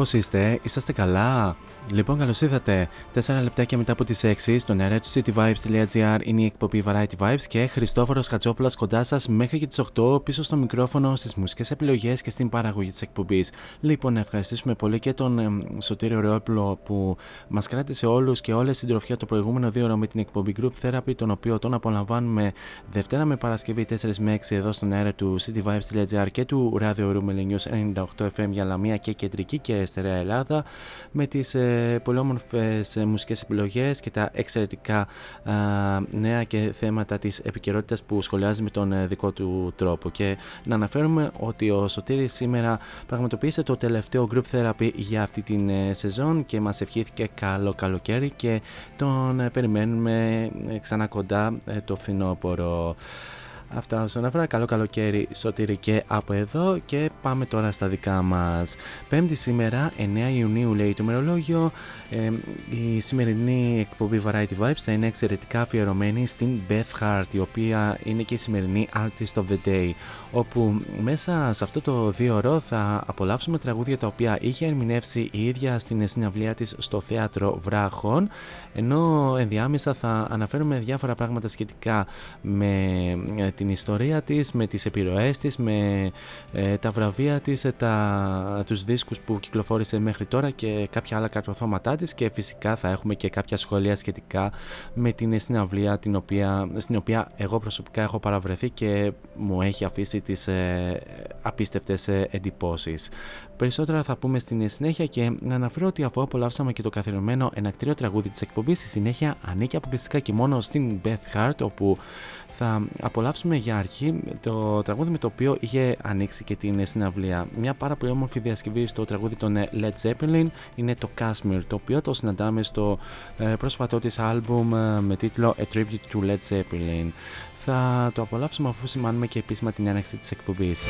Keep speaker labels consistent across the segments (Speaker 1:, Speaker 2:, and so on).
Speaker 1: up? Πώς είστε; Είσαστε καλά; Λοιπόν, καλώς ήρθατε. 4 λεπτάκια μετά από τις 6 στον αέρα του cityvibes.gr είναι η εκπομπή Variety Vibes και Χριστόφορος Χατζόπουλος κοντά σας μέχρι και τις 8 πίσω στο μικρόφωνο, στις μουσικές επιλογές και στην παραγωγή της εκπομπής. Λοιπόν, να ευχαριστήσουμε πολύ και τον εμ, Σωτήριο Ρεόπουλο που μας κράτησε όλους και όλες στην τροφιά το προηγούμενο δύο ώρο με την εκπομπή Group Therapy, τον οποίο τον απολαμβάνουμε Δευτέρα με Παρασκευή 4 με 6 εδώ στον αέρα του cityvibes.gr και του Radio Room News 98 FM για Λαμία και Κεντρική και Στερεά Ελλάδα με τις ε, πολύ όμορφες ε, μουσικές επιλογές και τα εξαιρετικά α, νέα και θέματα της επικαιρότητας που σχολιάζει με τον ε, δικό του τρόπο και να αναφέρουμε ότι ο Σωτήρης σήμερα πραγματοποίησε το τελευταίο group therapy για αυτή την ε, σεζόν και μας ευχήθηκε καλό καλοκαίρι και τον ε, περιμένουμε ε, ξανά κοντά ε, το φθινόπωρο. Αυτά όσον αφορά καλό καλοκαίρι Σωτήρη και από εδώ και πάμε τώρα στα δικά μας. Πέμπτη σήμερα 9 Ιουνίου λέει το μερολόγιο ε, η σημερινή εκπομπή Variety Vibes θα είναι εξαιρετικά αφιερωμένη στην Beth Hart η οποία είναι και η σημερινή Artist of the Day όπου μέσα σε αυτό το δύο ώρο θα απολαύσουμε τραγούδια τα οποία είχε ερμηνεύσει η ίδια στην συναυλία της στο θέατρο Βράχων ενώ ενδιάμεσα θα αναφέρουμε διάφορα πράγματα σχετικά με ε, την ιστορία της, με τις επιρροές της, με ε, τα βραβεία της, ε, τα, τους δίσκους που κυκλοφόρησε μέχρι τώρα και κάποια άλλα καρποθώματά της και φυσικά θα έχουμε και κάποια σχόλια σχετικά με την συναυλία την οποία, στην οποία εγώ προσωπικά έχω παραβρεθεί και μου έχει αφήσει τις ε, απίστευτες ε, εντυπώσεις. Περισσότερα θα πούμε στην συνέχεια και να αναφέρω ότι αφού απολαύσαμε και το καθιερωμένο ενακτήριο τραγούδι της εκπομπής, στη συνέχεια ανήκει αποκλειστικά και μόνο στην Beth Hart όπου θα απολαύσουμε για αρχή το τραγούδι με το οποίο είχε ανοίξει και την συναυλία. Μια πάρα πολύ όμορφη διασκευή στο τραγούδι των Led Zeppelin είναι το Kashmir, το οποίο το συναντάμε στο ε, πρόσφατό της άλμπουμ ε, με τίτλο A Tribute to Led Zeppelin. Θα το απολαύσουμε αφού σημάνουμε και επίσημα την έναρξη της εκπομπής.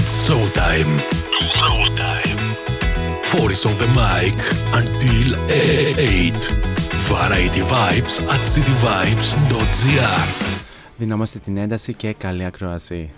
Speaker 2: It's showtime. Showtime. Four is on the mic until 8. Variety Vibes at cityvibes.gr
Speaker 1: Δυνάμαστε την ένταση και καλή ακρόαση.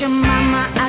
Speaker 3: Your mama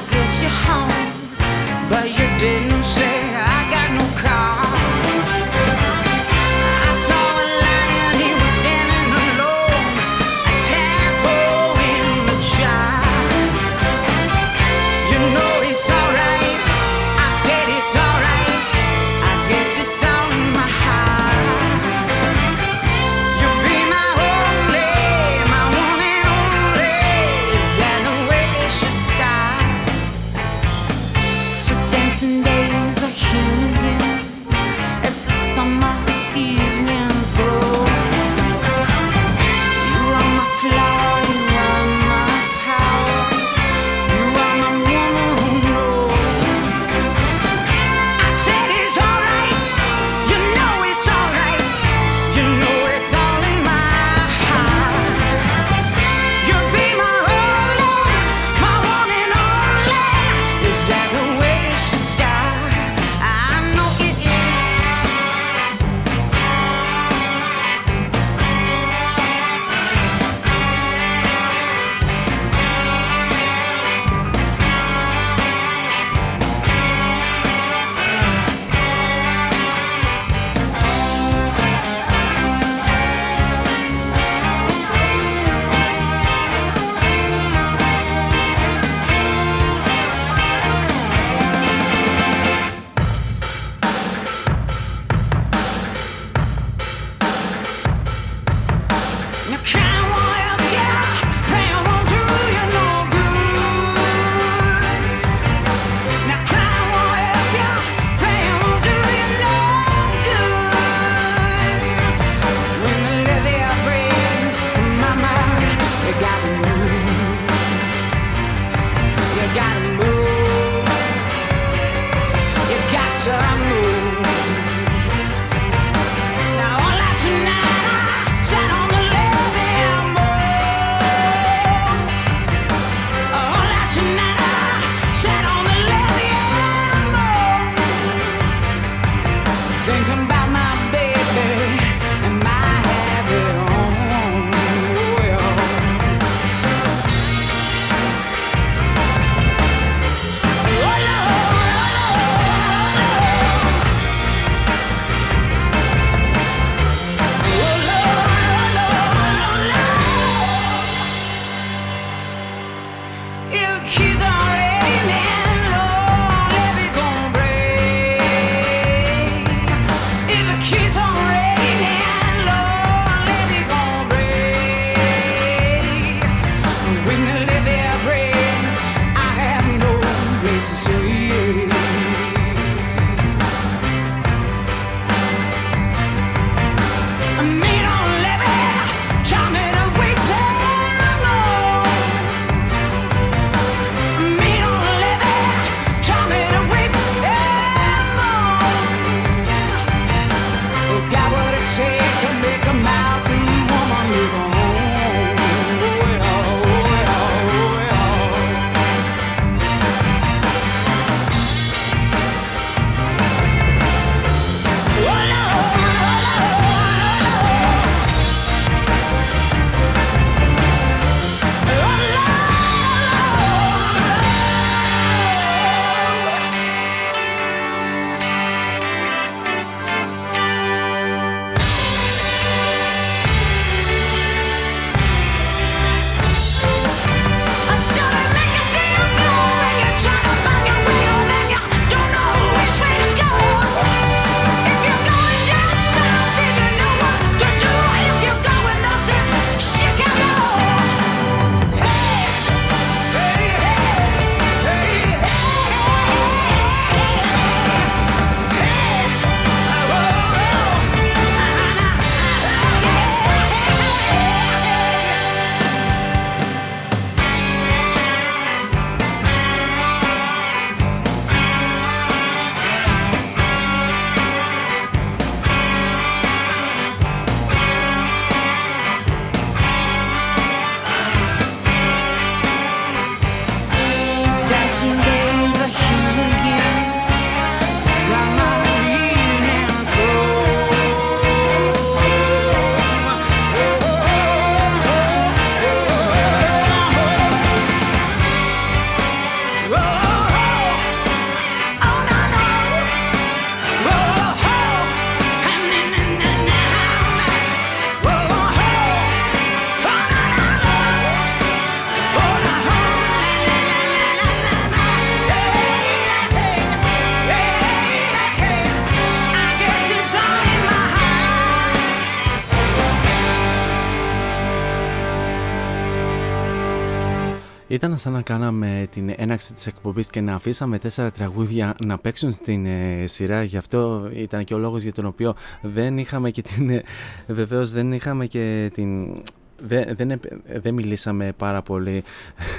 Speaker 1: Ήταν σαν να κάναμε την έναρξη της εκπομπής και να αφήσαμε τέσσερα τραγούδια να παίξουν στην ε, σειρά. Γι' αυτό ήταν και ο λόγος για τον οποίο δεν είχαμε και την... Ε, βεβαίως δεν είχαμε και την δεν, δεν, δεν μιλήσαμε πάρα πολύ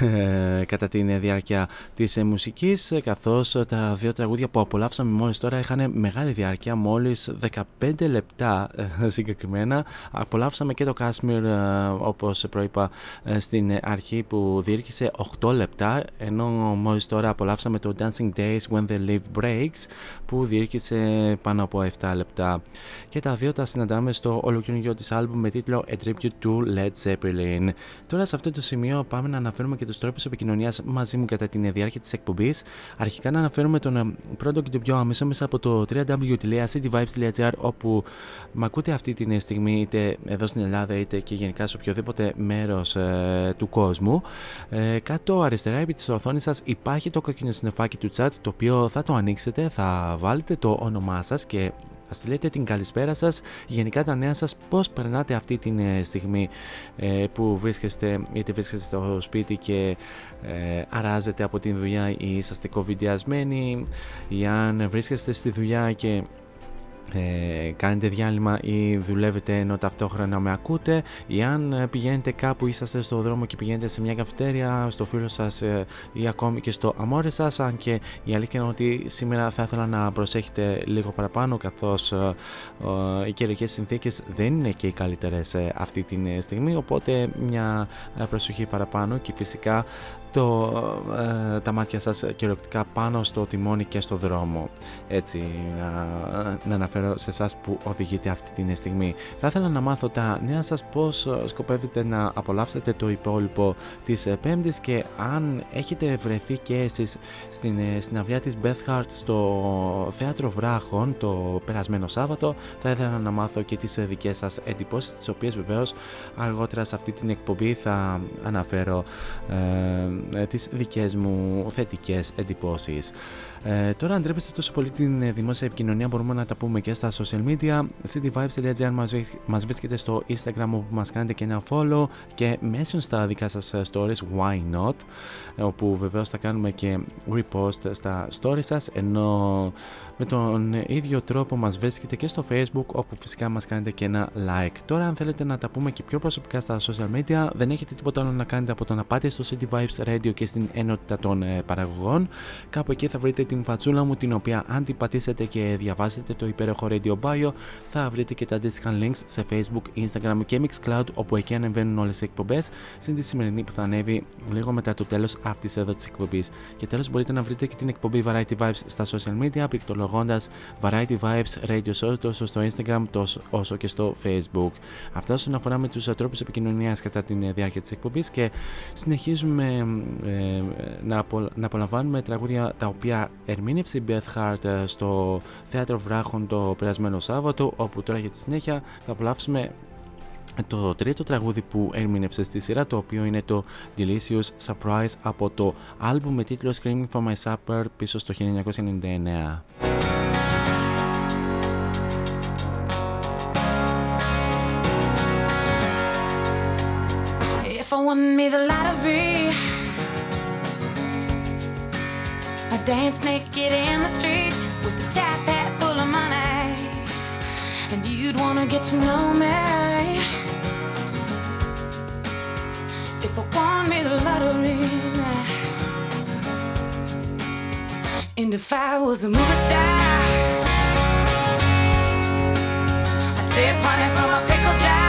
Speaker 1: ε, κατά τη διάρκεια της ε, μουσικής ε, καθώς τα δύο τραγούδια που απολαύσαμε μόλις τώρα είχαν μεγάλη διάρκεια μόλις 15 λεπτά συγκεκριμένα. Απολαύσαμε και το Kashmir όπως προείπα στην αρχή που διήρκησε 8 λεπτά ενώ μόλις τώρα απολαύσαμε το Dancing Days When the Live Breaks που διήρκησε πάνω από 7 λεπτά. Και τα δύο τα συναντάμε στο ολοκληρωτικό της άλμπουμ με τίτλο A Tribute to Led Zeppelin. Τώρα σε αυτό το σημείο πάμε να αναφέρουμε και τους τρόπους επικοινωνίας μαζί μου κατά τη διάρκεια της εκπομπής. Αρχικά να αναφέρουμε τον ε, πρώτο και τον πιο άμεσο μέσα από το www.cityvibes.gr όπου με ακούτε αυτή τη στιγμή είτε εδώ στην Ελλάδα είτε και γενικά σε οποιοδήποτε μέρος ε, του κόσμου. Ε, κάτω αριστερά επί της οθόνης σας υπάρχει το κόκκινο συνεφάκι του chat το οποίο θα το ανοίξετε, θα βάλετε το όνομά σας και θα στείλετε την καλησπέρα σας, γενικά τα νέα σας, πώς περνάτε αυτή τη ε, στιγμή ε, που βρίσκεστε είτε βρίσκεστε στο σπίτι και ε, αράζετε από την δουλειά ή είσαστε κοβιντιασμένοι ή αν βρίσκεστε στη δουλειά και ε, κάνετε διάλειμμα ή δουλεύετε ενώ ταυτόχρονα με ακούτε. Ή αν ε, πηγαίνετε κάπου είσαστε στο δρόμο και πηγαίνετε σε μια καφετέρια στο φίλο σας ε, ή ακόμη και στο αμόρε σας. Αν και η αλήθεια είναι ότι σήμερα θα ήθελα να προσέχετε λίγο παραπάνω καθώς ε, οι καιρικές συνθήκες δεν είναι και οι καλύτερες αυτή τη στιγμή. Οπότε μια προσοχή παραπάνω και φυσικά το, ε, τα μάτια σας κυριολεκτικά πάνω στο τιμόνι και στο δρόμο. Έτσι, να, να αναφέρω σε εσάς που οδηγείτε αυτή τη στιγμή. Θα ήθελα να μάθω τα νέα σας πώς σκοπεύετε να απολαύσετε το υπόλοιπο της ε, Πέμπτης και αν έχετε βρεθεί και εσείς στην ε, συναυλία της Beth Hart στο Θέατρο Βράχων το περασμένο Σάββατο, θα ήθελα να μάθω και τις δικές σας εντυπώσεις, τις οποίες βεβαίως αργότερα σε αυτή την εκπομπή θα αναφέρω ε, τις δικές μου θετικές εντυπώσεις. Ε, τώρα, αν ντρέπεστε τόσο πολύ την ε, δημόσια επικοινωνία, μπορούμε να τα πούμε και στα social media. cityvibes.gr μας βρίσκεται στο Instagram όπου μας κάνετε και ένα follow και μέσω στα δικά σας ε, stories, why not, όπου βεβαίως θα κάνουμε και repost στα stories σας, ενώ με τον ίδιο τρόπο μας βρίσκεται και στο facebook όπου φυσικά μας κάνετε και ένα like. Τώρα αν θέλετε να τα πούμε και πιο προσωπικά στα social media δεν έχετε τίποτα άλλο να κάνετε από το να πάτε στο City Vibes Radio και στην ενότητα των παραγωγών. Κάπου εκεί θα βρείτε την φατσούλα μου την οποία αν την πατήσετε και διαβάσετε το υπέροχο Radio Bio θα βρείτε και τα αντίστοιχα links σε Facebook, Instagram και Mixcloud όπου εκεί ανεβαίνουν όλες οι εκπομπές στην τη σημερινή που θα ανέβει λίγο μετά το τέλος αυτής εδώ της εκπομπής. Και τέλος μπορείτε να βρείτε και την εκπομπή Variety Vibes στα social media πληκτρολογώντας Variety Vibes Radio Show τόσο στο Instagram τόσο όσο και στο Facebook. Αυτά όσον αφορά με τους τρόπους επικοινωνίας κατά τη διάρκεια της εκπομπής και συνεχίζουμε ε, να, να απολαμβάνουμε τραγούδια τα οποία ερμήνευσε η Beth Hart ε, στο Θέατρο Βράχων το περασμένο Σάββατο, όπου τώρα για τη συνέχεια θα απολαύσουμε το τρίτο τραγούδι που ερμήνευσε στη σειρά, το οποίο είναι το Delicious Surprise από το άλμπουμ με τίτλο Screaming for My Supper πίσω στο 1999. If I won me the lottery dance naked in the street with a tap hat full of money. And you'd wanna get to know me. If I won me the lottery. And if I was a movie star, I'd say a party from a pickle jar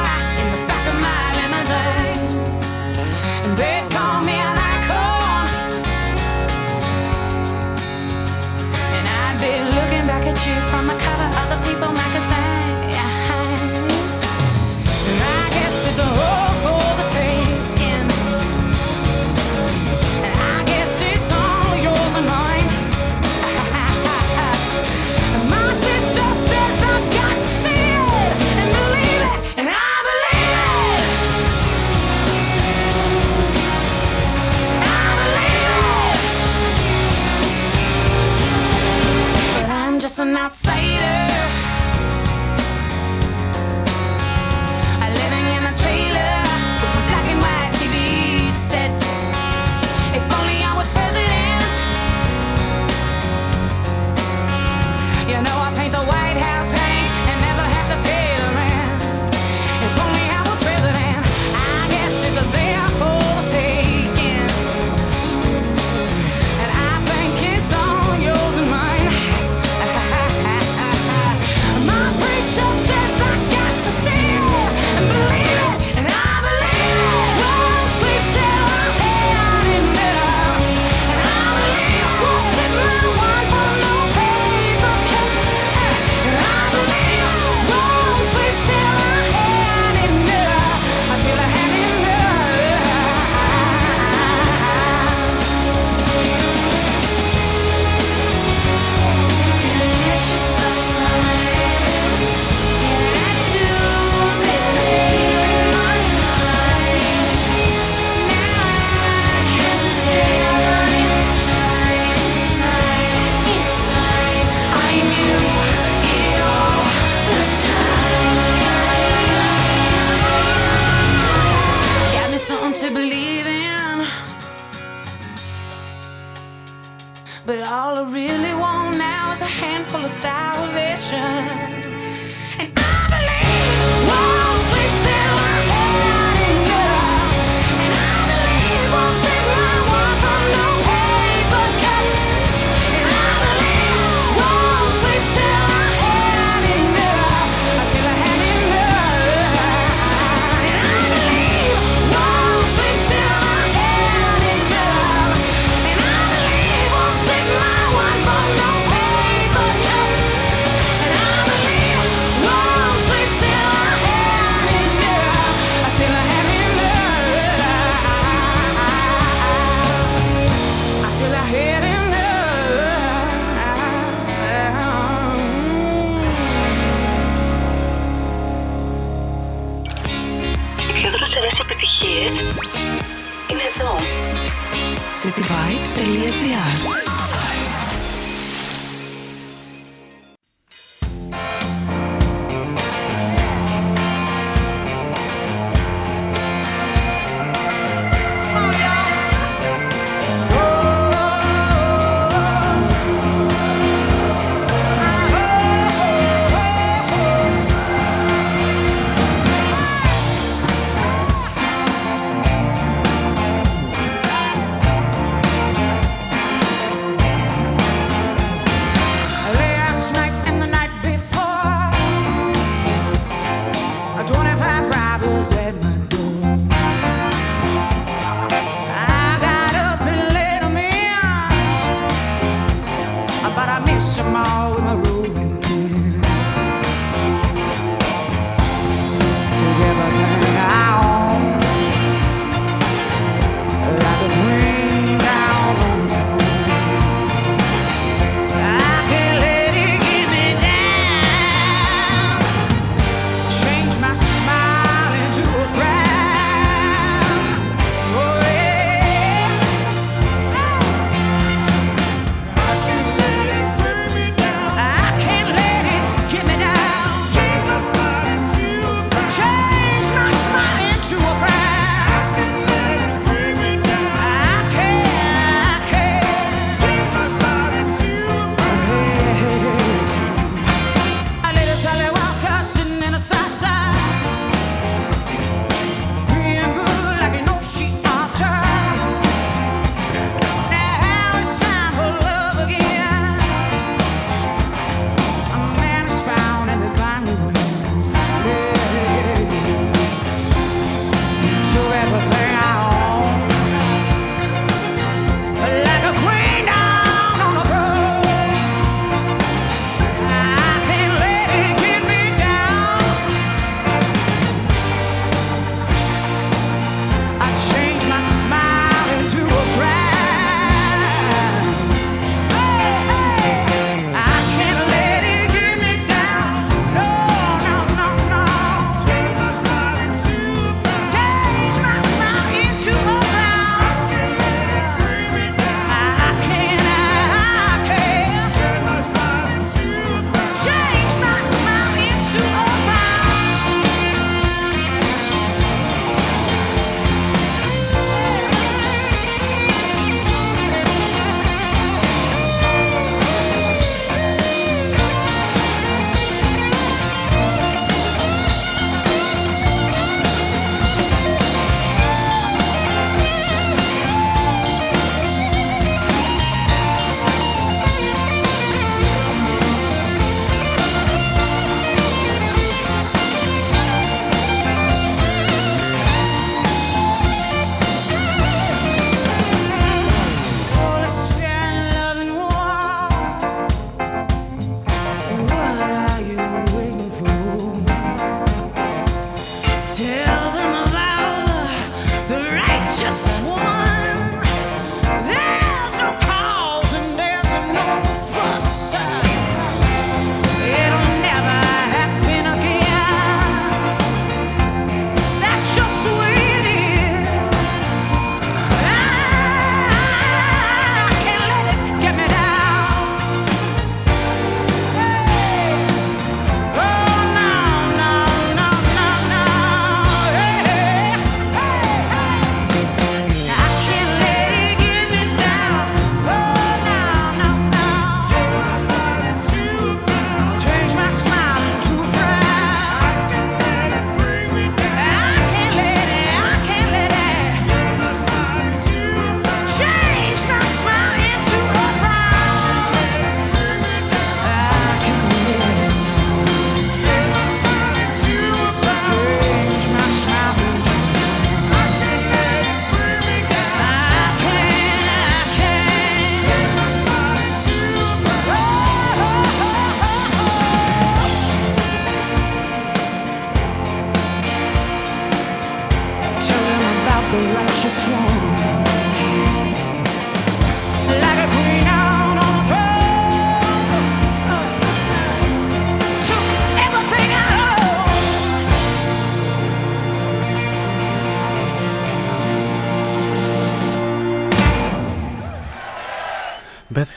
Speaker 3: outside.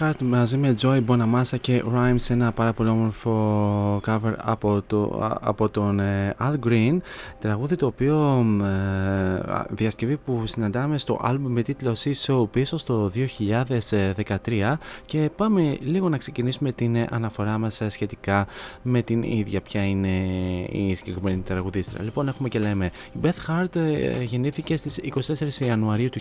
Speaker 1: Beth Hart μαζί με Joy Bonamassa και Rhymes σε ένα πάρα πολύ όμορφο cover από, το, από τον ε, Al Green. Τραγούδι το οποίο ε, διασκευή που συναντάμε στο album με τίτλο Sea Show πίσω στο 2013 και πάμε λίγο να ξεκινήσουμε την αναφορά μας σχετικά με την ίδια ποια είναι η συγκεκριμένη τραγουδίστρα. Λοιπόν έχουμε και λέμε η Beth Hart ε, γεννήθηκε στις 24 Ιανουαρίου του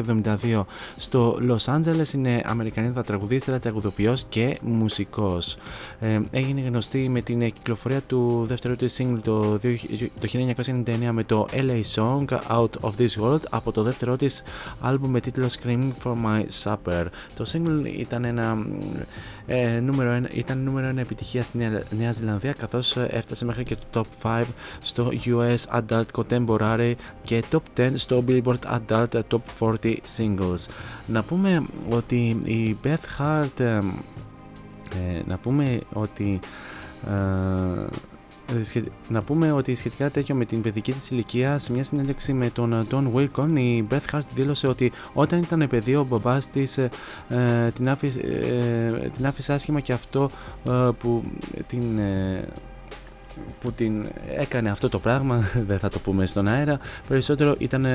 Speaker 1: 1972 στο Los Angeles είναι Αμερικανίδα τραγουδίστρα, τραγουδοποιός και μουσικός. Ε, έγινε γνωστή με την κυκλοφορία του δεύτερου του single το, το 1999 με το LA Song Out of This World από το δεύτερο της album με τίτλο Screaming for My Supper. Το single ήταν ένα ε, νούμερο ένα, ήταν νούμερο ένα επιτυχία στη Νέα, Νέα Ζηλανδία καθώς έφτασε μέχρι και το top 5 στο US Adult Contemporary και top 10 στο Billboard Adult Top 40 Singles. Να πούμε ότι η Beth Hart ε, να πούμε ότι ε, να πούμε ότι σχετικά τέτοιο με την παιδική της ηλικία, σε μια συνέντευξη με τον Don Wilcon, η Beth Hart δήλωσε ότι όταν ήταν παιδί ο μπαμπάς της ε, την, άφησε, ε, την άφησε άσχημα και αυτό που την που την έκανε αυτό το πράγμα, δεν θα το πούμε στον αέρα, περισσότερο ήταν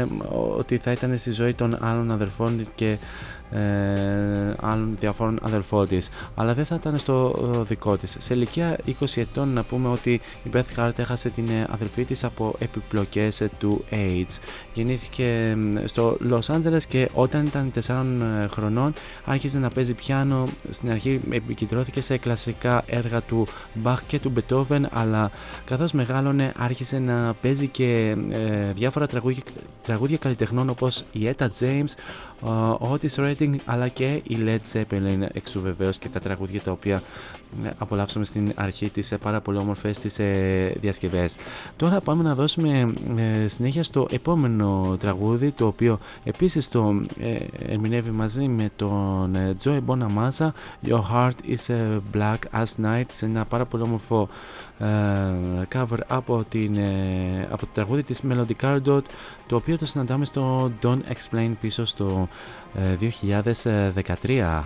Speaker 1: ότι θα ήταν στη ζωή των άλλων αδερφών και ε, άλλων διαφόρων αδελφών της, αλλά δεν θα ήταν στο δικό της. Σε ηλικία 20 ετών, να πούμε ότι η Beth Hart έχασε την αδελφή της από επιπλοκές του AIDS. Γεννήθηκε στο Los Angeles και όταν ήταν 4 ε, χρονών άρχισε να παίζει πιάνο. Στην αρχή επικεντρώθηκε σε κλασικά έργα του Bach και του Beethoven, αλλά καθώς μεγάλωνε άρχισε να παίζει και ε, διάφορα τραγούδια, τραγούδια καλλιτεχνών όπως η Etta James, ο Otis Redding αλλά και η Led Zeppelin εξού βεβαίως και τα τραγούδια τα οποία ε, απολαύσαμε στην αρχή τις ε, πάρα πολύ όμορφες τις ε, διασκευές. Τώρα πάμε να δώσουμε συνέχεια στο επόμενο τραγούδι το οποίο επίσης το ερμηνεύει μαζί με τον Joey Bonamassa Your Heart is Black as Night σε ένα πάρα πολύ όμορφο cover από, την, από το τραγούδι της Melody Cardot το οποίο το συναντάμε στο Don't Explain πίσω στο 2013.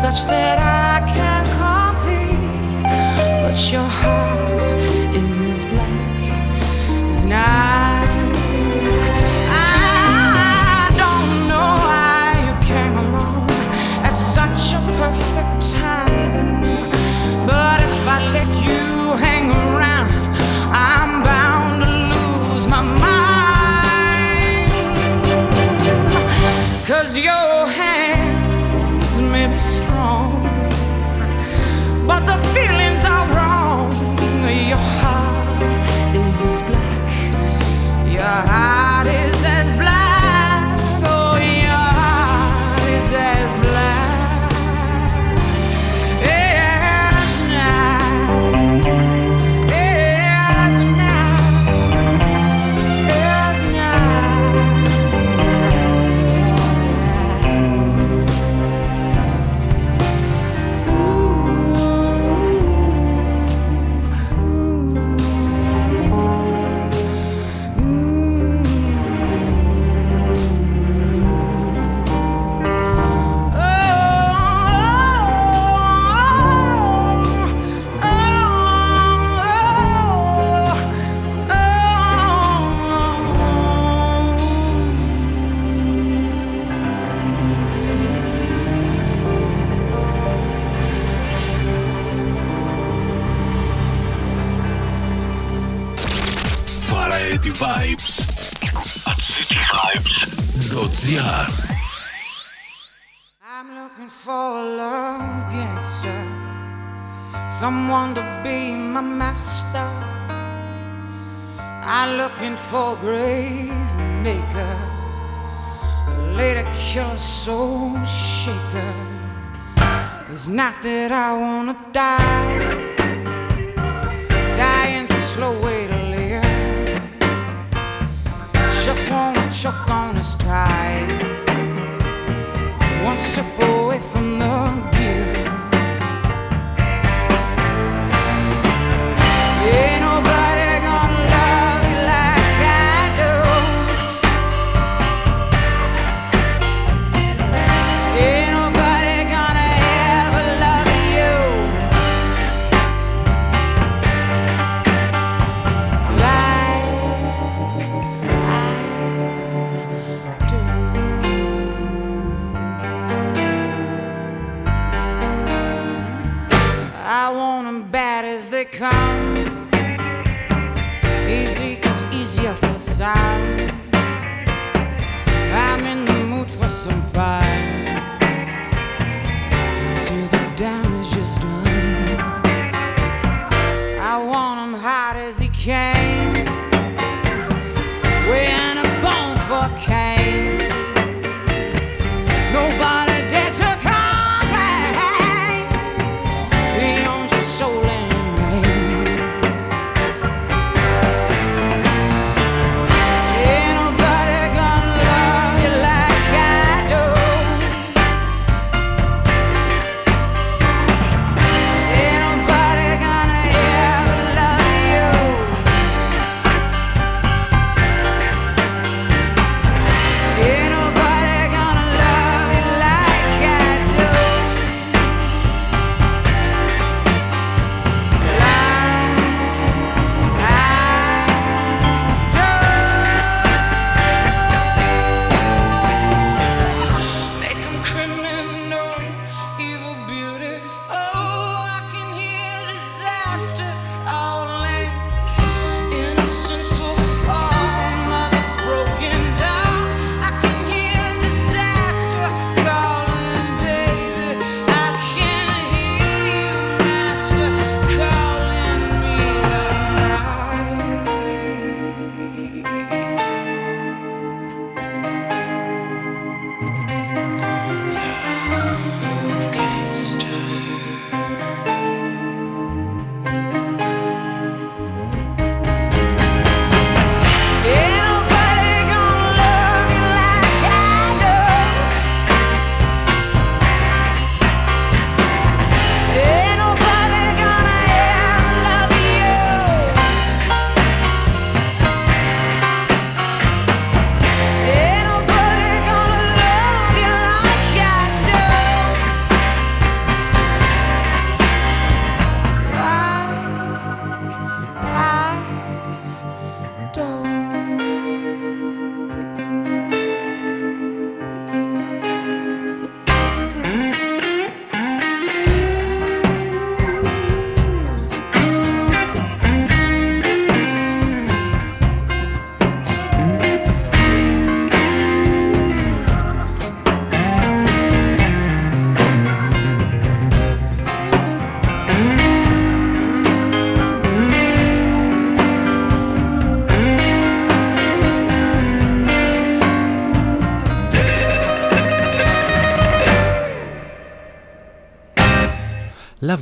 Speaker 3: such that I'm looking for a love gangster, someone to be my master. I'm looking for a grave maker, a later cure soul shaker. It's not that I wanna die. Dying's a slow way to live. Just wanna choke on the sky. One step away from the sound. I'm in the mood for some
Speaker 1: fire.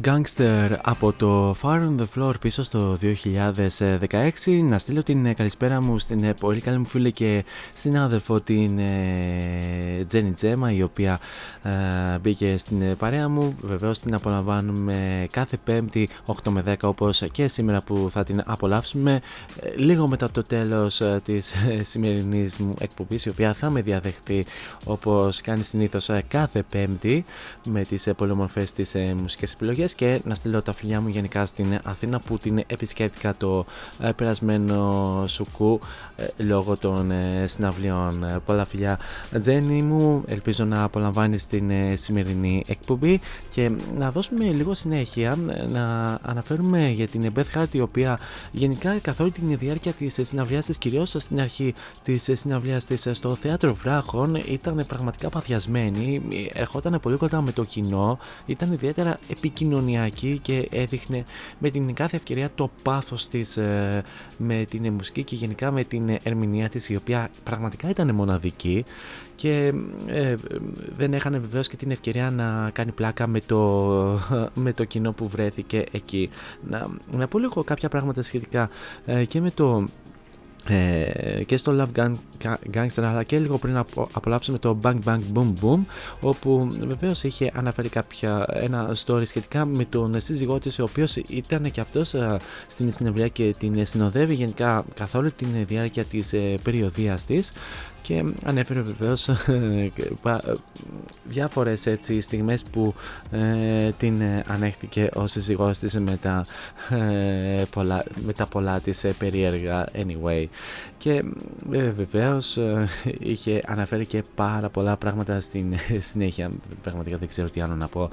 Speaker 1: Gangster από το Far on the Floor πίσω στο 2016. Να στείλω την καλησπέρα μου στην πολύ καλή μου φίλη και συνάδελφο την Τζένι Τζέμα η οποία ε, μπήκε στην παρέα μου. Βεβαίως την απολαμβάνουμε κάθε Πέμπτη 8 με 10 όπως και σήμερα που θα την απολαύσουμε ε, λίγο μετά το τέλος ε, της σημερινής μου εκπομπής η οποία θα με διαδεχθεί όπως κάνει συνήθως κάθε Πέμπτη με τις πολύ ομορφέ τη μουσικές επιλογές και να στείλω τα φιλιά μου γενικά στην Αθήνα που την επισκέπτηκα το περασμένο σουκού λόγω των συναυλιών. Πολλά φιλιά Τζένι μου, ελπίζω να απολαμβάνεις την σημερινή εκπομπή. Και να δώσουμε λίγο συνέχεια να αναφέρουμε για την Beth Hart η οποία γενικά καθ' όλη την διάρκεια της συναυλίας της κυρίως στην αρχή της συναυλίας της στο θέατρο Βράχων ήταν πραγματικά παθιασμένη. Ερχόταν πολύ κοντά με το κοινό ήταν ιδιαίτερα επικοινωνιακή και έδειχνε με την κάθε ευκαιρία το πάθος της ε, με την μουσική και γενικά με την ερμηνεία της η οποία πραγματικά ήταν μοναδική και ε, δεν έχανε βεβαίως και την ευκαιρία να κάνει πλάκα με το, με το κοινό που βρέθηκε εκεί. Να, να πω λίγο κάποια πράγματα σχετικά ε, και με το ε, και στο Love Gun, Gangster αλλά και λίγο πριν απο, απολαύσουμε το Bang Bang Boom Boom όπου βεβαίως είχε αναφέρει κάποια, ένα story σχετικά με τον σύζυγό της ο οποίος ήταν και αυτός ε, στην συνευρία και την συνοδεύει γενικά καθ' όλη την διάρκεια της ε, περιοδίας της και ανέφερε βεβαίως ε, διάφορες έτσι στιγμές που ε, την ανέχθηκε ο σύζυγός της με τα, ε, πολλά, με τα πολλά της ε, περίεργα anyway. Και ε, βεβαίως είχε αναφέρει και πάρα πολλά πράγματα στην συνέχεια. Πραγματικά δεν ξέρω τι άλλο να πω.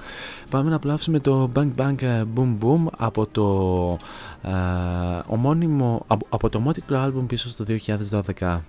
Speaker 1: Πάμε να απολαύσουμε το Bang Bang Boom Boom από το ομώνυμο από, από το μότικλο άλμπουμ πίσω στο 2012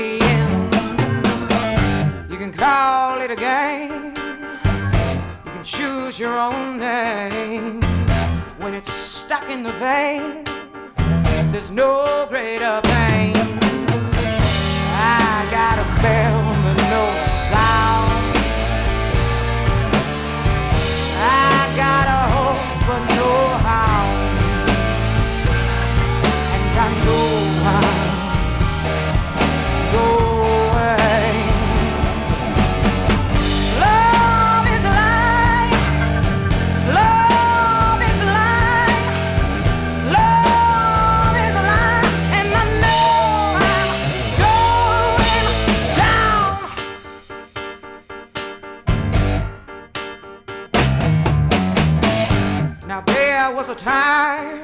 Speaker 2: the
Speaker 3: end. You can call it a game, you can choose your own name. When it's stuck in the vein, there's no greater pain. I got a bell, but no sound. I got a horse but no time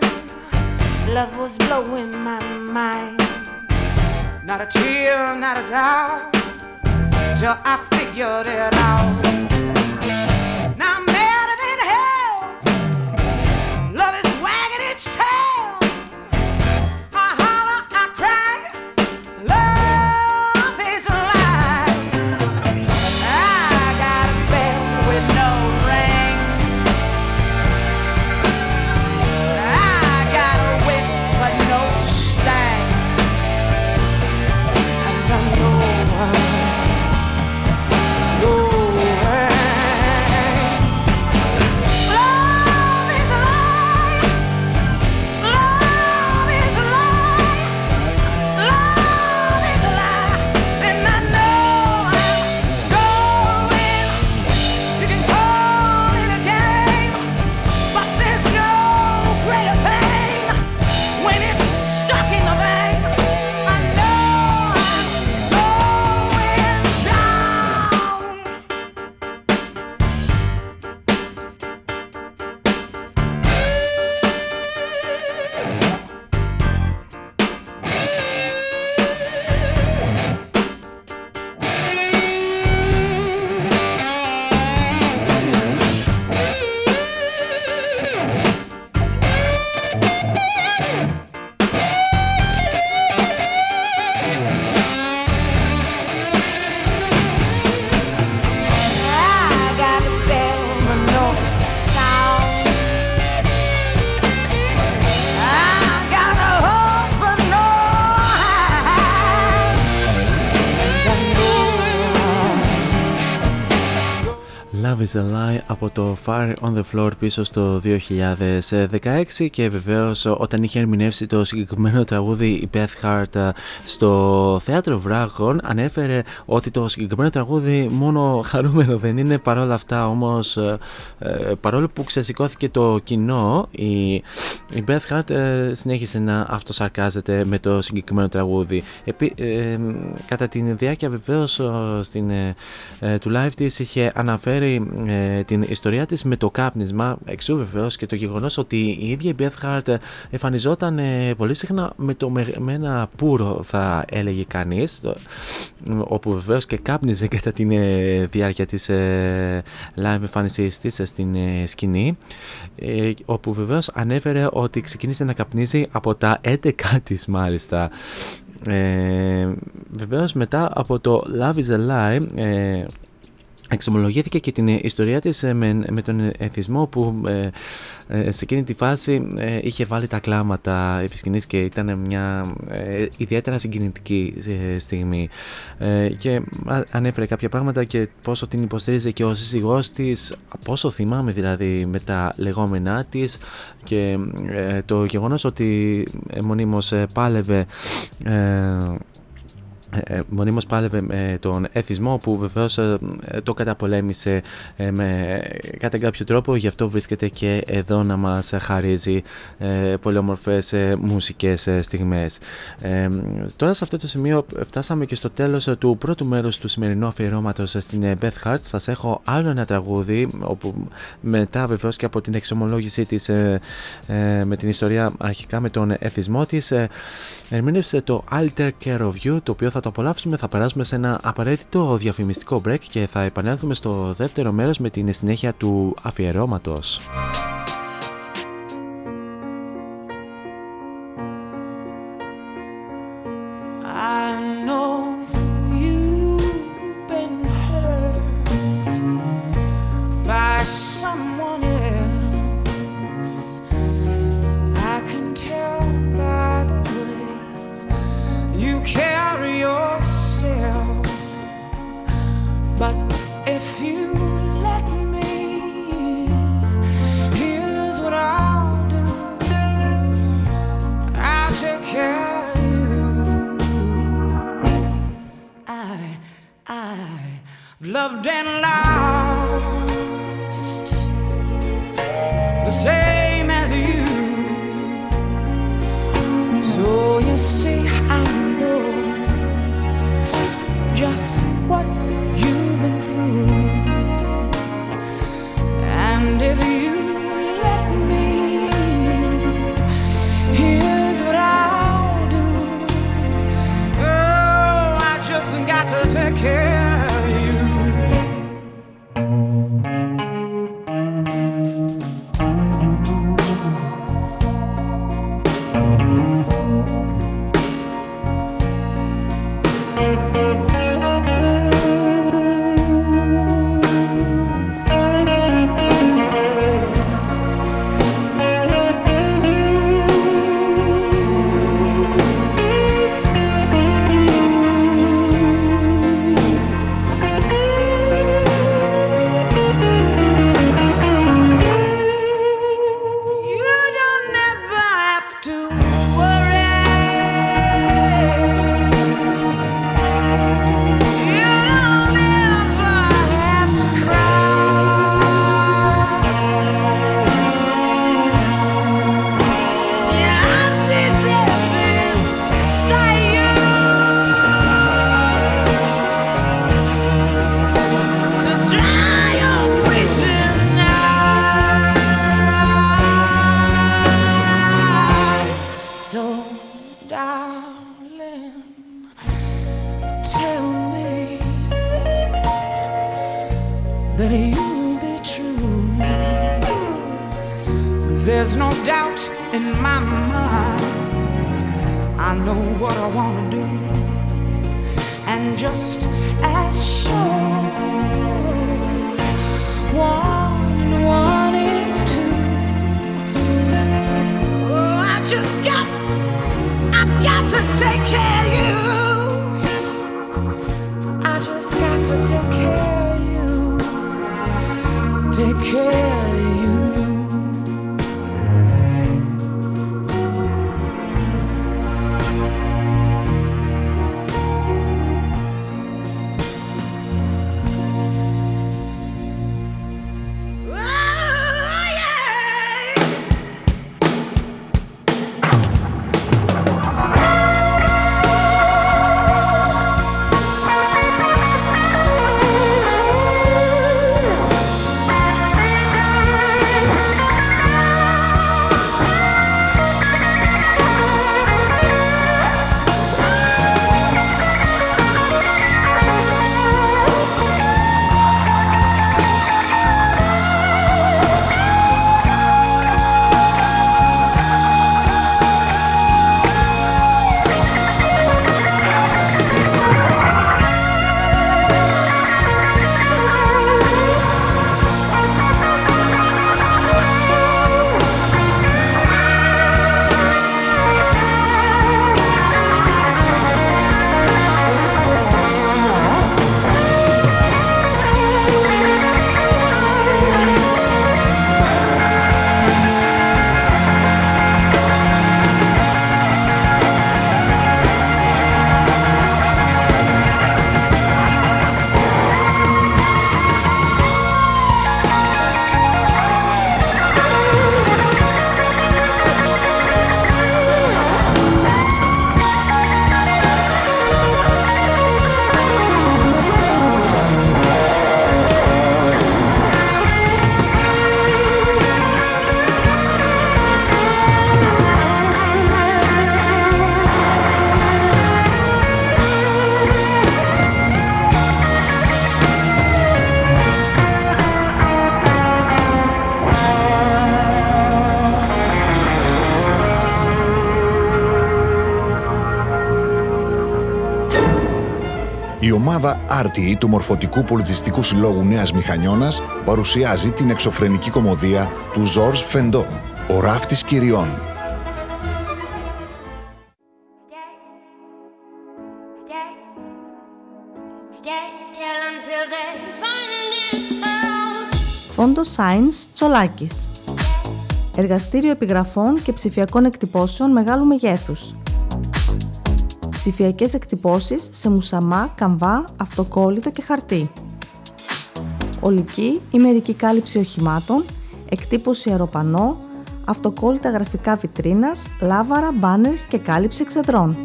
Speaker 3: love was blowing my mind. Not a tear, not a doubt, till I figured it out. Hound.
Speaker 1: Love is a Lie από το Fire on the Floor πίσω στο 2016 και βεβαίως όταν είχε ερμηνεύσει το συγκεκριμένο τραγούδι η Beth Hart στο Θέατρο Βράχων ανέφερε ότι το συγκεκριμένο τραγούδι μόνο χαρούμενο δεν είναι παρόλα αυτά όμως ε, ε, παρόλο που ξεσηκώθηκε το κοινό η, η Beth Hart ε, συνέχισε να αυτοσαρκάζεται με το συγκεκριμένο τραγούδι Επί, ε, κατά τη διάρκεια βεβαίως ε, στην, ε, ε, του live της είχε αναφέρει ε, την ιστορία της με το κάπνισμα εξού βεβαίως και το γεγονός ότι η ίδια η Beth Hart εμφανιζόταν ε, πολύ συχνά με, το, με, με ένα πουρο θα έλεγε κανείς το- όπου βεβαίως και κάπνιζε κατά τη διάρκεια της ε, live εμφάνισής της ε, στην ε, σκηνή ε, όπου βεβαίως ανέφερε ότι ξεκίνησε να καπνίζει από τα 11 της μάλιστα. Ε, βεβαίως μετά από το Love is a Lie ε, Εξομολογήθηκε και την ιστορία της ε, με, με τον εθισμό που ε, ε, σε εκείνη τη φάση ε, είχε βάλει τα κλάματα επί σκηνής και ήταν μια ε, ιδιαίτερα συγκινητική ε, στιγμή. Ε, και α- ανέφερε κάποια πράγματα και πόσο την υποστήριζε και ο σύζυγός της πόσο θυμάμαι δηλαδή με τα λεγόμενά της και ε, το γεγονός ότι ε, μονίμως ε, πάλευε ε,
Speaker 3: ε, μονίμως πάλευε με τον εθισμό που βεβαίως ε, το καταπολέμησε ε, με, κατά κάποιο τρόπο γι' αυτό βρίσκεται και εδώ να μας χαρίζει πολύ όμορφες μουσικές στιγμές. Τώρα σε αυτό το σημείο φτάσαμε και στο τέλος του πρώτου μέρους του σημερινού αφιερώματος στην Beth Hart σας έχω άλλο ένα τραγούδι όπου μετά βεβαίως και από την εξομολόγησή της με την ιστορία αρχικά με τον εθισμό της ερμήνευσε το Alter Care of You το οποίο θα το απολαύσουμε θα περάσουμε σε ένα απαραίτητο διαφημιστικό break και θα επανέλθουμε στο δεύτερο μέρος με την συνέχεια του αφιερώματος. Loved and lost the same as you. So you see, I know just what you've been through, and if you
Speaker 4: ομάδα RTE του Μορφωτικού Πολιτιστικού Συλλόγου Νέας Μηχανιώνας παρουσιάζει την εξωφρενική κομμωδία του Ζόρς Φεντό, «Ο ράφτης κυριών».
Speaker 5: Φόντο Science Τσολάκης Εργαστήριο επιγραφών και ψηφιακών εκτυπώσεων μεγάλου μεγέθους ψηφιακές εκτυπώσεις σε μουσαμά, καμβά, αυτοκόλλητο και χαρτί. Ολική ή μερική κάλυψη οχημάτων, εκτύπωση αεροπανό, αυτοκόλλητα γραφικά βιτρίνας, λάβαρα, μπάνερς και κάλυψη εξεδρών.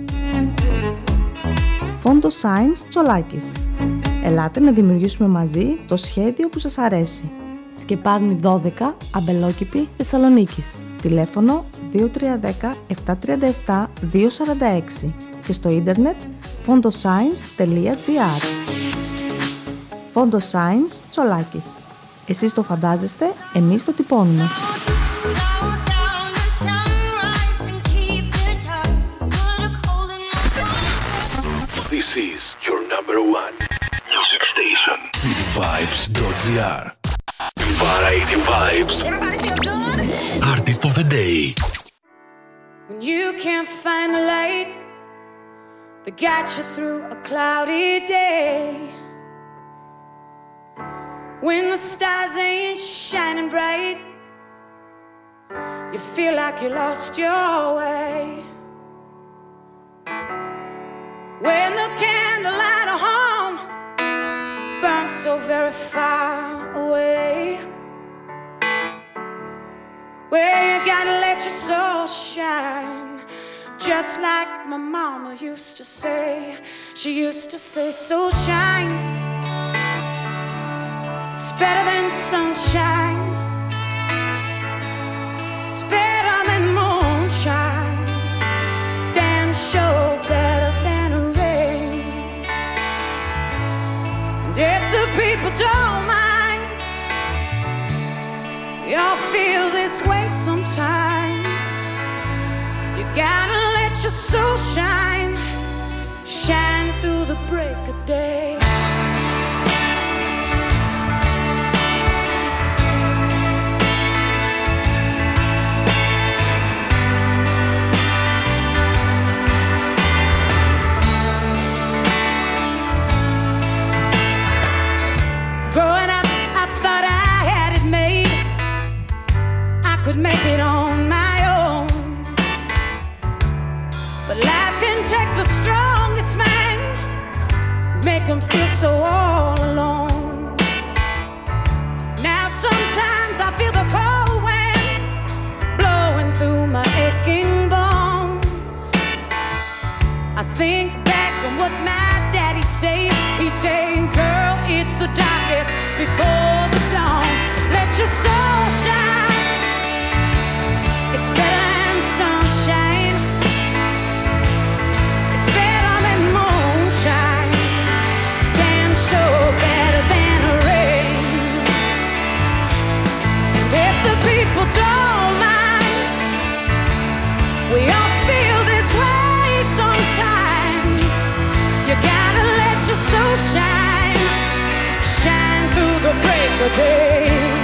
Speaker 5: Φόντο Science Τσολάκης. Ελάτε να δημιουργήσουμε μαζί το σχέδιο που σας αρέσει. Σκεπάρνη 12, Αμπελόκηπη, Θεσσαλονίκης. Τηλέφωνο 2310 737 246 και στο ίντερνετ fondoscience.gr Fondoscience Τσολάκης. Εσείς το φαντάζεστε, εμείς το τυπώνουμε.
Speaker 2: This is your number one music station. cityvibes.gr Variety Vibes. Artist of the day.
Speaker 3: When you can't find the light that got you through a cloudy day. When the stars ain't shining bright, you feel like you lost your way. When the candlelight of home burns so very far away. Where you gotta let your soul shine. Just like my mama used to say, she used to say, So shine. It's better than sunshine, it's better than moonshine, damn sure better than rain. And if the people don't mind, we all feel this way sometimes. You gotta your soul shine, shine through the break of day. another day.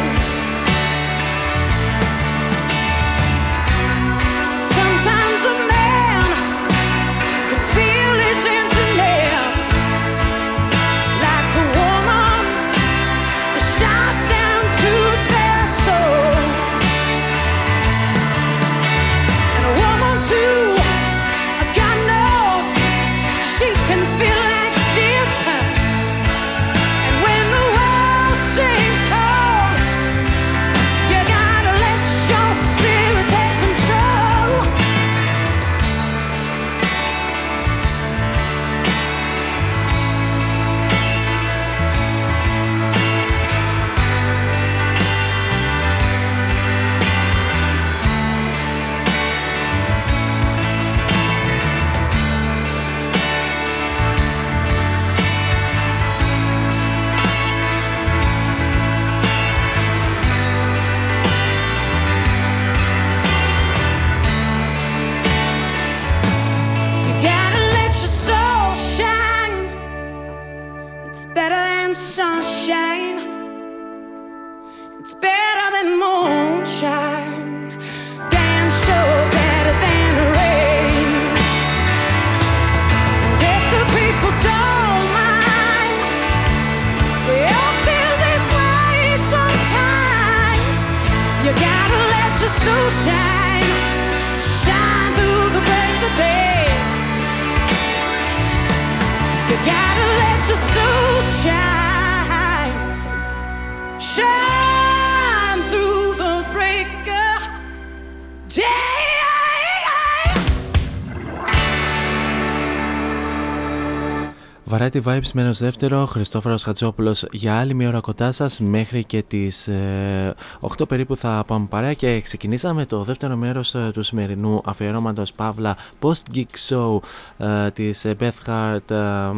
Speaker 1: Variety Vibes μένω δεύτερο, Χριστόφορος Χατζόπουλος για άλλη μια ώρα κοντά σας μέχρι και τις ε, 8 περίπου θα πάμε παρέα και ξεκινήσαμε το δεύτερο μέρος ε, του σημερινού αφιερώματος Παύλα Post Geek Show ε, της ε, Beth Hart ε,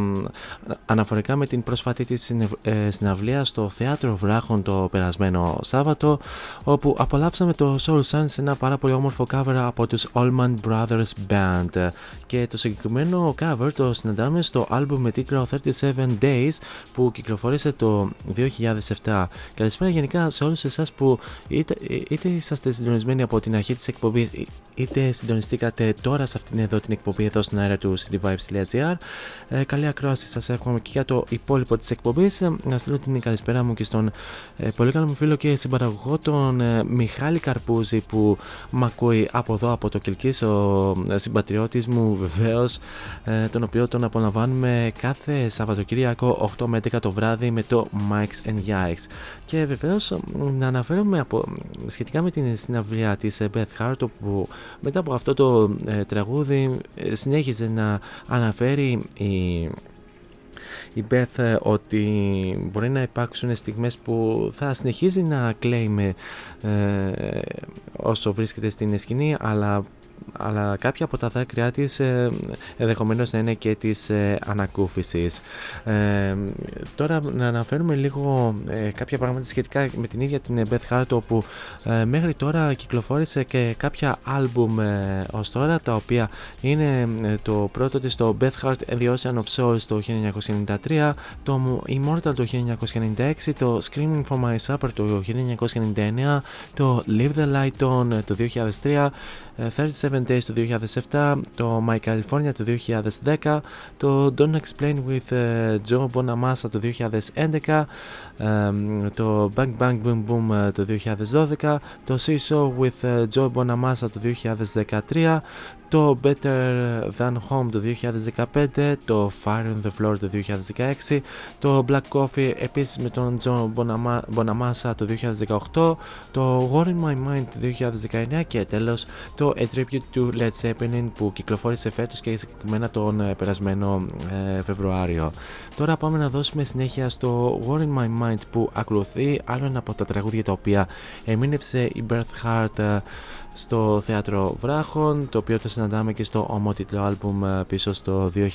Speaker 1: αναφορικά με την πρόσφατη της συνευ- ε, συναυλία στο Θέατρο Βράχων το περασμένο Σάββατο όπου απολαύσαμε το Soul Sun σε ένα πάρα πολύ όμορφο cover από τους Allman Brothers Band. Και το συγκεκριμένο cover το συναντάμε στο album με τίτλο 37 Days που κυκλοφόρησε το 2007. Καλησπέρα γενικά σε όλους εσάς που είτε, είτε είσαστε συντονισμένοι από την αρχή της εκπομπής είτε συντονιστήκατε τώρα σε αυτήν εδώ την εκπομπή εδώ στην αέρα του cityvibes.gr ε, καλή ακρόαση σας εύχομαι και για το υπόλοιπο της εκπομπής ε, να στείλω την καλησπέρα μου και στον ε, πολύ καλό μου φίλο και συμπαραγωγό τον ε, Μιχάλη Καρπούζη που μ' ακούει από εδώ από το Κιλκής ο ε, συμπατριώτης μου βεβαίως ε, τον οποίο τον απολαμβάνουμε κάθε Σαββατοκύριακο 8 με 11 το βράδυ με το Mike's and Yikes. Και βεβαίως να αναφέρομαι από, σχετικά με την συναυλία της ε, Beth Hart όπου μετά από αυτό το ε, τραγούδι ε, συνέχιζε να αναφέρει η η Beth ε, ότι μπορεί να υπάρξουν στιγμές που θα συνεχίζει να κλαίει με, ε, όσο βρίσκεται στην σκηνή αλλά αλλά κάποια από τα δάκρυά της ε, ενδεχομένως να είναι και της ε, ανακούφισης. Ε, τώρα να αναφέρουμε λίγο ε, κάποια πράγματα σχετικά με την ίδια την Beth Hart όπου ε, μέχρι τώρα κυκλοφόρησε και κάποια άλμπουμ ε, ως τώρα τα οποία είναι ε, το πρώτο της το Beth Hart and the Ocean of Souls το 1993 το Immortal το 1996 το Screaming for My Supper το 1999 το Live the Light On ε, το 2003 37 Days το 2007, το My California το 2010, το Don't Explain with uh, Joe Bonamassa το 2011, um, το Bang Bang Boom Boom uh, το 2012, το See So with uh, Joe Bonamassa το 2013, το Better Than Home το 2015, το Fire on the Floor το 2016, το Black Coffee επίσης με τον Joe Bonama- Bonamassa το 2018, το War in My Mind το 2019 και τέλος το A Tribute to Led Zeppelin που κυκλοφόρησε φέτος και συγκεκριμένα τον ε, περασμένο ε, Φεβρουάριο. Τώρα πάμε να δώσουμε συνέχεια στο War in My Mind που ακολουθεί άλλο ένα από τα τραγούδια τα οποία εμείνευσε η Beth Hart ε, στο Θέατρο Βράχων το οποίο το συναντάμε και στο ομότιτλο άλμπουμ ε, πίσω στο 2019.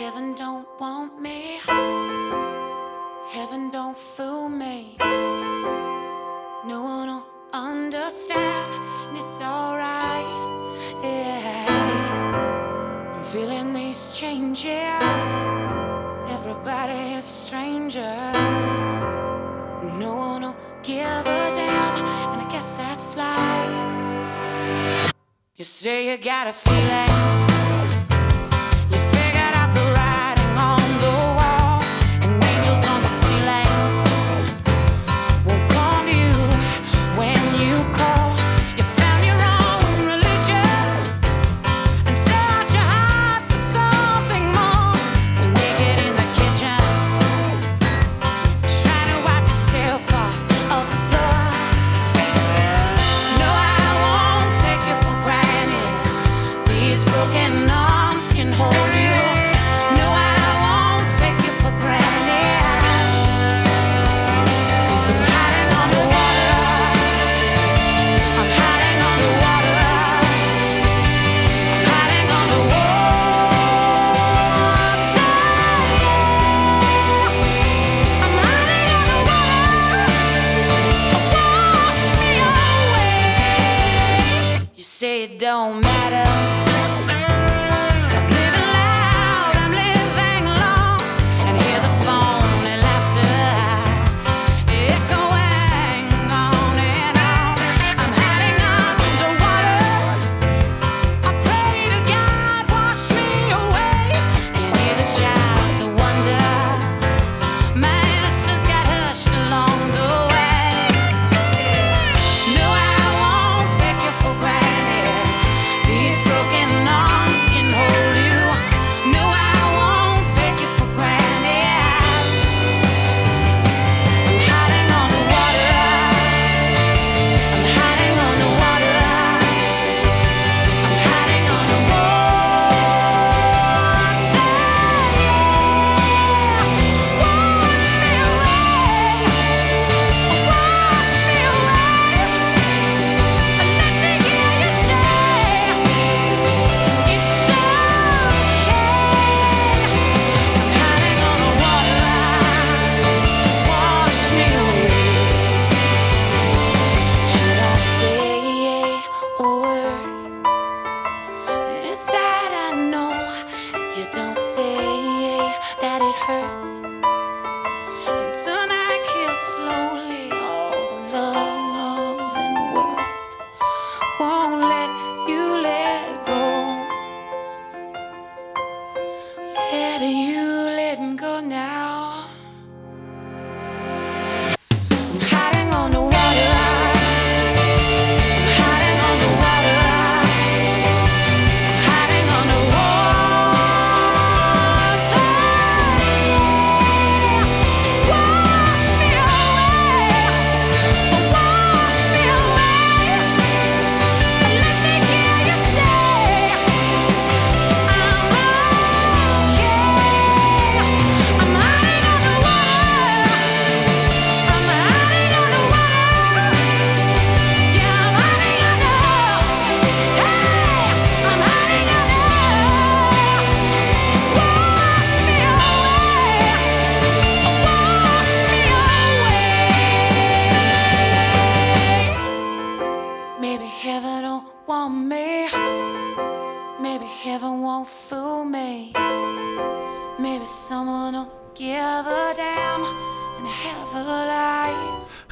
Speaker 3: Heaven don't want me. Heaven don't fool me. No one will understand. And it's alright. Yeah. I'm feeling these changes. Everybody is strangers. No one will give a damn. And I guess that's life. You say you got a feeling.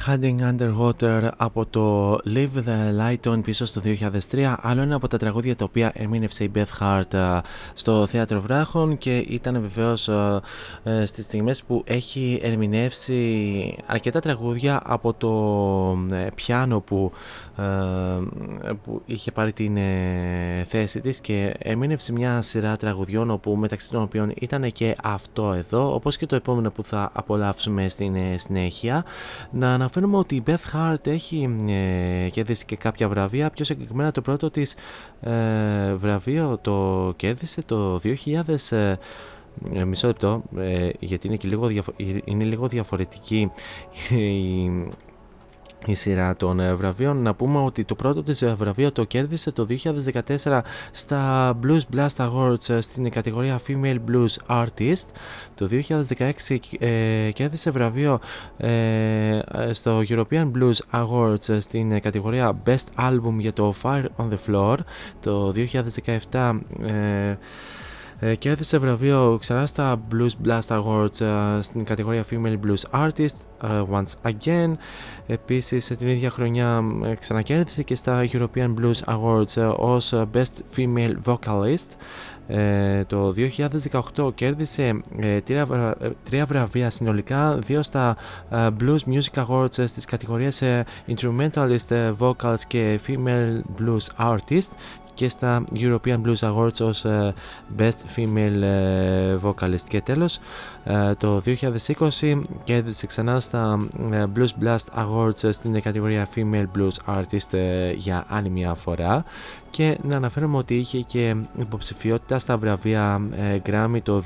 Speaker 1: Hiding Underwater από το Live the Light On πίσω στο 2003 άλλο ένα από τα τραγούδια τα οποία ερμήνευσε η Beth Hart ε, στο Θέατρο Βράχων και ήταν βεβαίως ε, ε, στις στιγμές που έχει ερμηνεύσει αρκετά τραγούδια από το πιάνο που, που είχε πάρει την θέση της και ερμήνευσε μια σειρά τραγουδιών όπου μεταξύ των οποίων ήταν και αυτό εδώ όπως και το επόμενο που θα απολαύσουμε στην συνέχεια. Να αναφέρουμε ότι η Beth Hart έχει ε, κέρδισει και κάποια βραβεία. Πιο συγκεκριμένα το πρώτο της ε, βραβείο το κέρδισε το 2000 ε, μισό λεπτό ε, γιατί είναι, και λίγο, είναι λίγο διαφορετική η, η σειρά των ε, βραβείων. Να πούμε ότι το πρώτο της ε, βραβείο το κέρδισε το 2014 στα Blues Blast Awards ε, στην κατηγορία Female Blues Artist. Το 2016 κέρδισε βραβείο στο European Blues Awards στην κατηγορία Best Album για το Fire on the Floor. Το 2017 ε, κέρδισε βραβείο ξανά στα Blues Blast Awards ε, στην κατηγορία Female Blues Artist ε, once again. Επίσης την ίδια χρονιά ξανακέρδισε και στα European Blues Awards ως Best Female Vocalist. το 2018 κέρδισε τρία, βραβεία συνολικά, δύο στα Blues Music Awards στις κατηγορίες Instrumentalist Vocals και Female Blues Artist και στα European Blues Awards ως ε, Best Female ε, Vocalist και τέλος ε, το 2020 κέρδισε ξανά στα Blues Blast Awards στην κατηγορία Female Blues Artist για άλλη μια φορά και να αναφέρουμε ότι είχε και υποψηφιότητα στα βραβεία Grammy το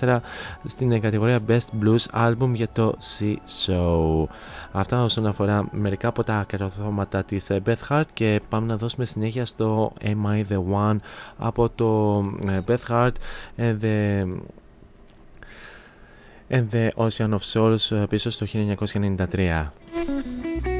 Speaker 1: 2014 στην κατηγορία Best Blues Album για το C Show. Αυτά όσον αφορά μερικά από τα κατορθώματα της ε, Beth Hart και πάμε να δώσουμε συνέχεια στο Am I The One από το ε, Beth Hart and the, and the Ocean of Souls ε, πίσω στο 1993.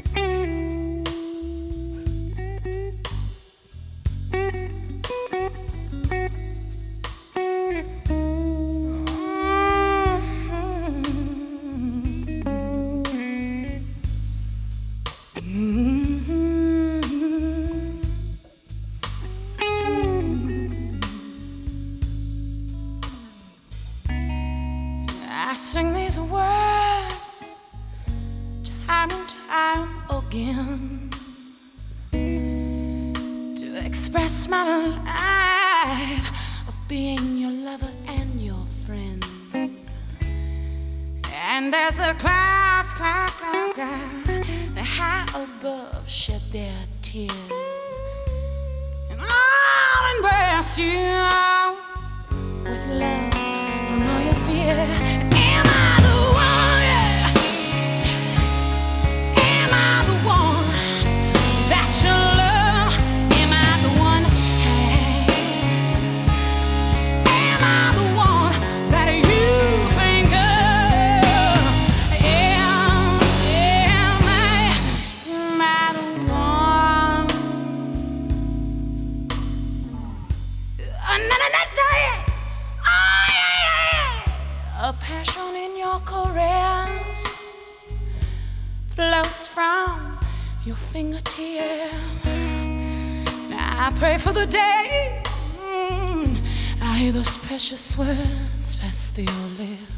Speaker 3: express my life of being your lover and your friend. And as the clouds cloud, cloud, cloud, the high above shed their tears. And I'll embrace you with love from all your fear. Am I the one? your finger
Speaker 2: tear. Now
Speaker 3: I pray for the day mm, I hear those precious words pass through your lips,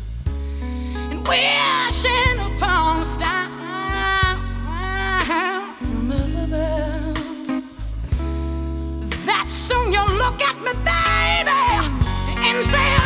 Speaker 3: and wishing upon a star from above. That soon you'll look at me, baby, and say.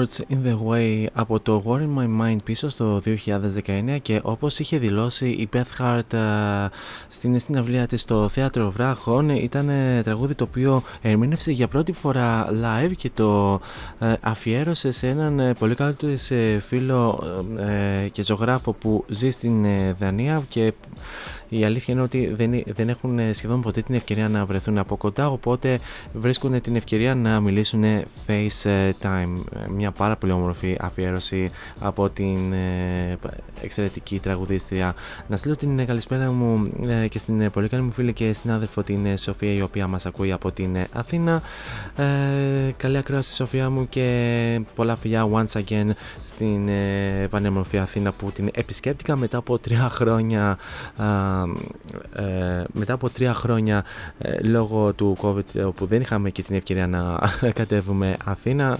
Speaker 1: Without Words in the Way από το War in My Mind πίσω στο 2019 και όπως είχε δηλώσει η Beth Hart στην συναυλία της στο Θέατρο Βράχων ήταν τραγούδι το οποίο ερμήνευσε για πρώτη φορά live και το ε, αφιέρωσε σε έναν ε, πολύ καλό της ε, φίλο και ζωγράφο που ζει στην Δανία και η αλήθεια είναι ότι δεν, δεν έχουν σχεδόν ποτέ την ευκαιρία να βρεθούν από κοντά, οπότε βρίσκουν την ευκαιρία να μιλήσουν FaceTime. Μια πάρα πολύ όμορφη αφιέρωση από την ε, εξαιρετική τραγουδίστρια. Να στείλω την καλησπέρα μου ε, και στην πολύ καλή μου φίλη και συνάδελφο την Σοφία, η οποία μας ακούει από την Αθήνα. Ε, καλή ακρόαση Σοφία μου και πολλά φιλιά once again στην πανέμορφη Αθήνα που την επισκέπτηκα μετά από τρία χρόνια ε, μετά από τρία χρόνια ε, λόγω του COVID που δεν είχαμε και την ευκαιρία να κατέβουμε Αθήνα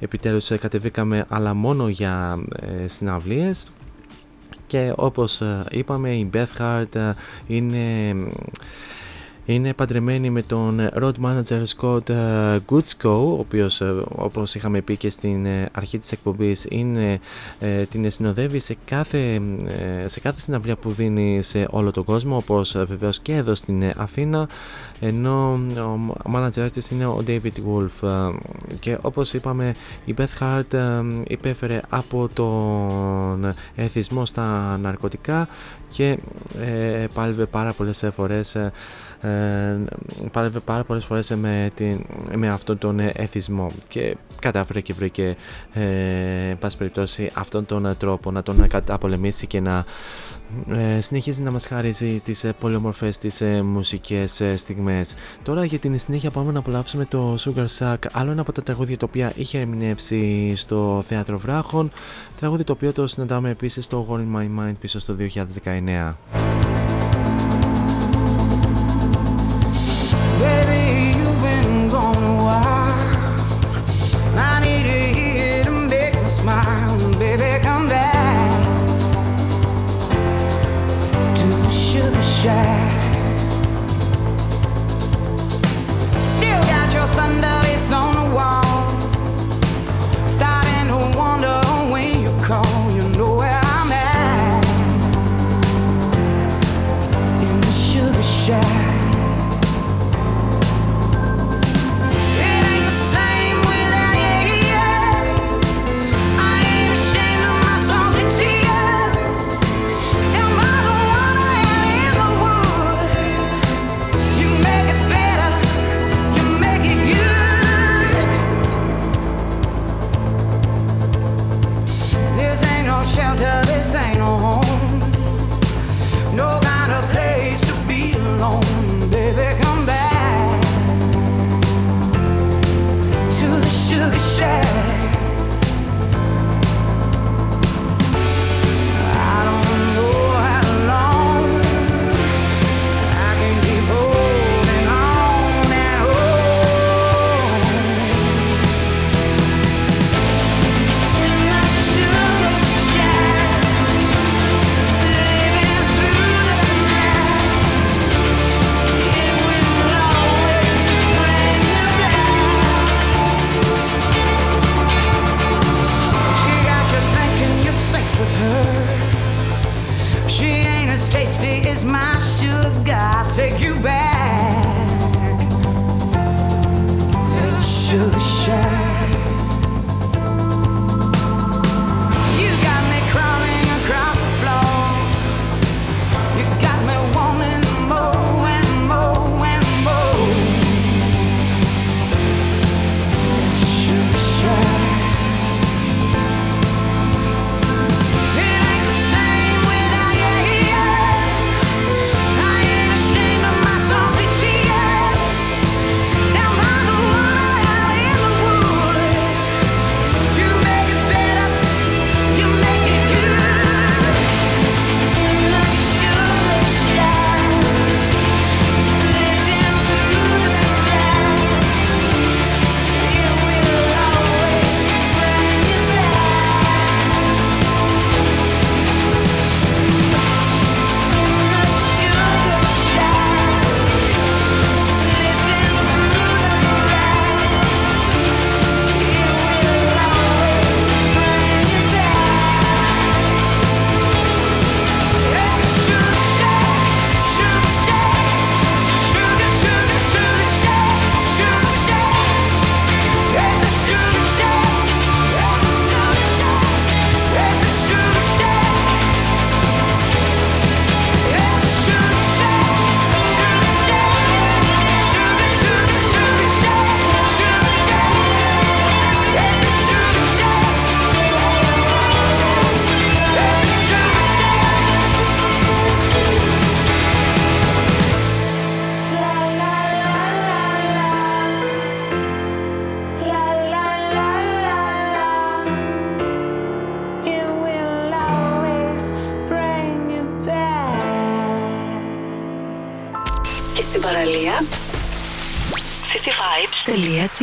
Speaker 1: επιτέλους ε, κατεβήκαμε αλλά μόνο για ε, συναυλίες. Και όπως είπαμε η Beth Hart είναι είναι παντρεμένη με τον road manager Scott ε, Goodsko, ο οποίος ε, όπως είχαμε πει και στην ε, αρχή της εκπομπής είναι, την συνοδεύει σε κάθε, σε κάθε συναυλία που δίνει σε όλο τον κόσμο όπως βεβαίως και εδώ στην Αθήνα ενώ ο manager της είναι ο David Wolf. Και όπως είπαμε η Beth Hart υπέφερε από τον εθισμό στα ναρκωτικά και ε, πάλευε πάρα πολλές φορές ε, πάλευε πάρα πολλές φορές με, την, με αυτόν τον εθισμό και κατάφερε και βρήκε ε, πάση περιπτώσει αυτόν τον τρόπο να τον καταπολεμήσει και να ε, συνεχίζει να μας χαρίζει τις ε, πολύ όμορφες τις ε, μουσικές ε, στιγμές. Τώρα για την συνέχεια πάμε να απολαύσουμε το Sugar Sack, άλλο ένα από τα τραγούδια τα οποία είχε ερμηνεύσει στο Θέατρο Βράχων, τραγούδι το οποίο το συναντάμε επίσης στο War in My Mind πίσω στο 2019.
Speaker 3: Baby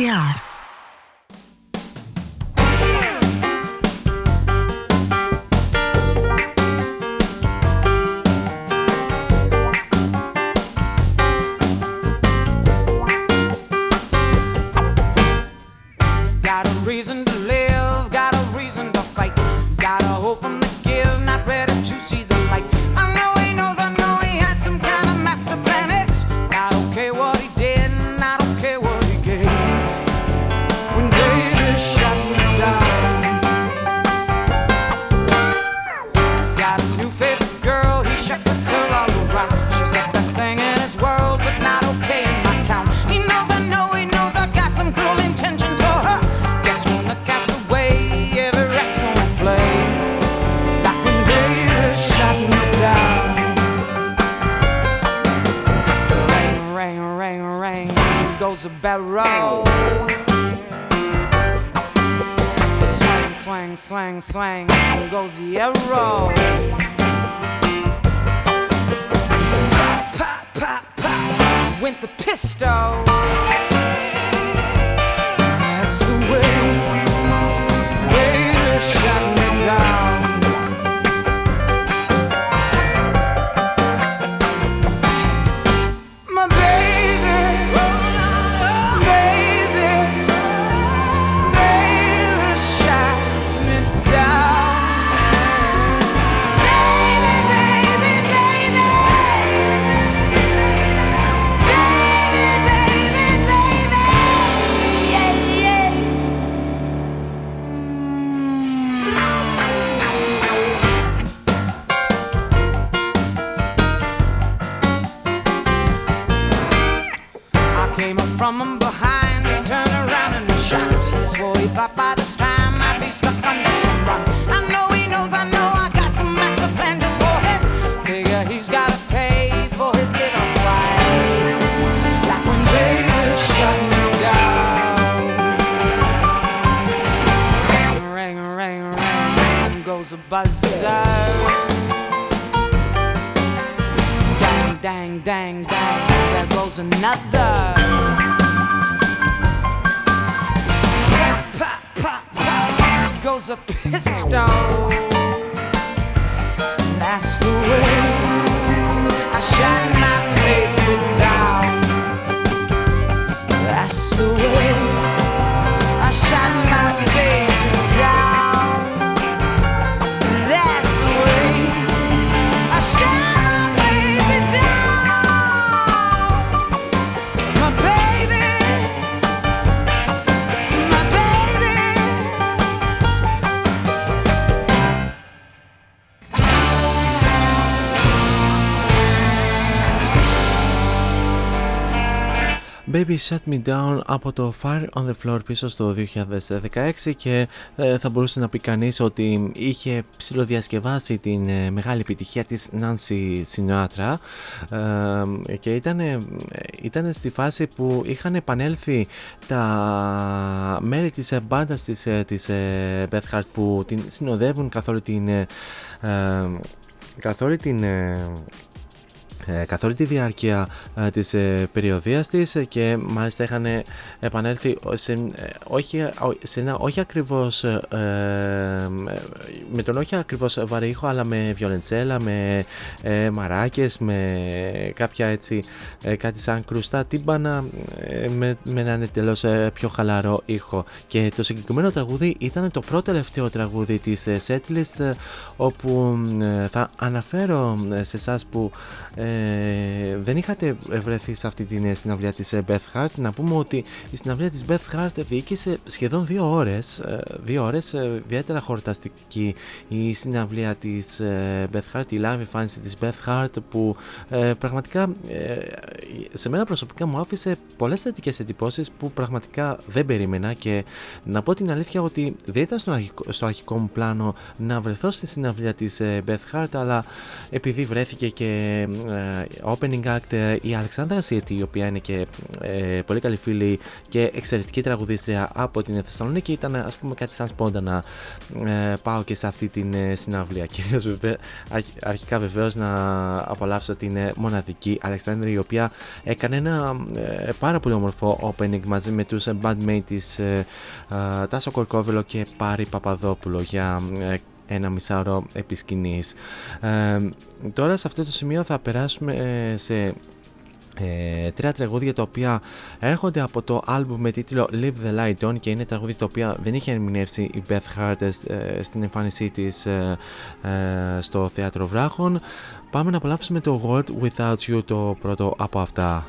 Speaker 3: Yeah.
Speaker 1: Baby Shut Me Down από το Fire on the Floor πίσω στο 2016 και ε, θα μπορούσε να πει κανείς ότι είχε ψηλοδιασκευάσει την ε, μεγάλη επιτυχία της Nancy Sinatra ε, και ήταν, ήταν στη φάση που είχαν επανέλθει τα μέλη της μπάντας της, της Beth Hart που την συνοδεύουν καθ' όλη την καθ' όλη την ε, καθ' όλη τη διάρκεια ε, της ε, περιοδίας της και μάλιστα είχαν επανέλθει σε, ε, όχι, σε ένα όχι ακριβώς ε, με τον όχι ακριβώς βαρύχο αλλά με βιολεντσέλα, με μαράκες, με κάποια έτσι κάτι σαν κρουστά τύμπανα με, με έναν τελώς πιο χαλαρό ήχο. Και το συγκεκριμένο τραγούδι ήταν το πρώτο τελευταίο τραγούδι της setlist όπου θα αναφέρω σε εσάς που ε, δεν είχατε βρεθεί σε αυτή την συναυλία της ε, Beth Hart. Να πούμε ότι η συναυλία της Beth Hart διοίκησε σχεδόν δύο ώρες ε, δύο ώρες ιδιαίτερα χορταστική η συναυλία της Beth Hart η live εμφάνιση της Beth Hart που πραγματικά σε μένα προσωπικά μου άφησε πολλές θετικές εντυπώσεις που πραγματικά δεν περίμενα. Και να πω την αλήθεια ότι δεν ήταν στο αρχικό, στο αρχικό μου πλάνο να βρεθώ στη συναυλία της Beth Hart αλλά επειδή βρέθηκε και
Speaker 3: opening act η Αλεξάνδρα Σίτη, η οποία είναι και πολύ καλή φίλη και εξαιρετική τραγουδίστρια από την Θεσσαλονίκη. Ήταν ας πούμε κάτι σαν σπόντα να πάω και σε αυτή την συναυλία. Και αρχικά βεβαίως να απολαύσω την μοναδική Αλεξάνδρα η οποία έκανε ένα πάρα πολύ όμορφο opening μαζί με τους bandmates της Τάσο Κορκόβελο και Πάρη Παπαδόπουλο για ένα μισάωρο επί σκηνής. Ε, τώρα σε αυτό το σημείο θα περάσουμε ε, σε ε, τρία τραγούδια τα οποία έρχονται από το άλμπουμ με τίτλο Live the Light On και είναι τραγούδια τα οποία δεν είχε ερμηνεύσει η Beth Hart ε, στην εμφάνισή της ε, στο Θέατρο Βράχων. Πάμε να απολαύσουμε το World Without You το πρώτο από αυτά.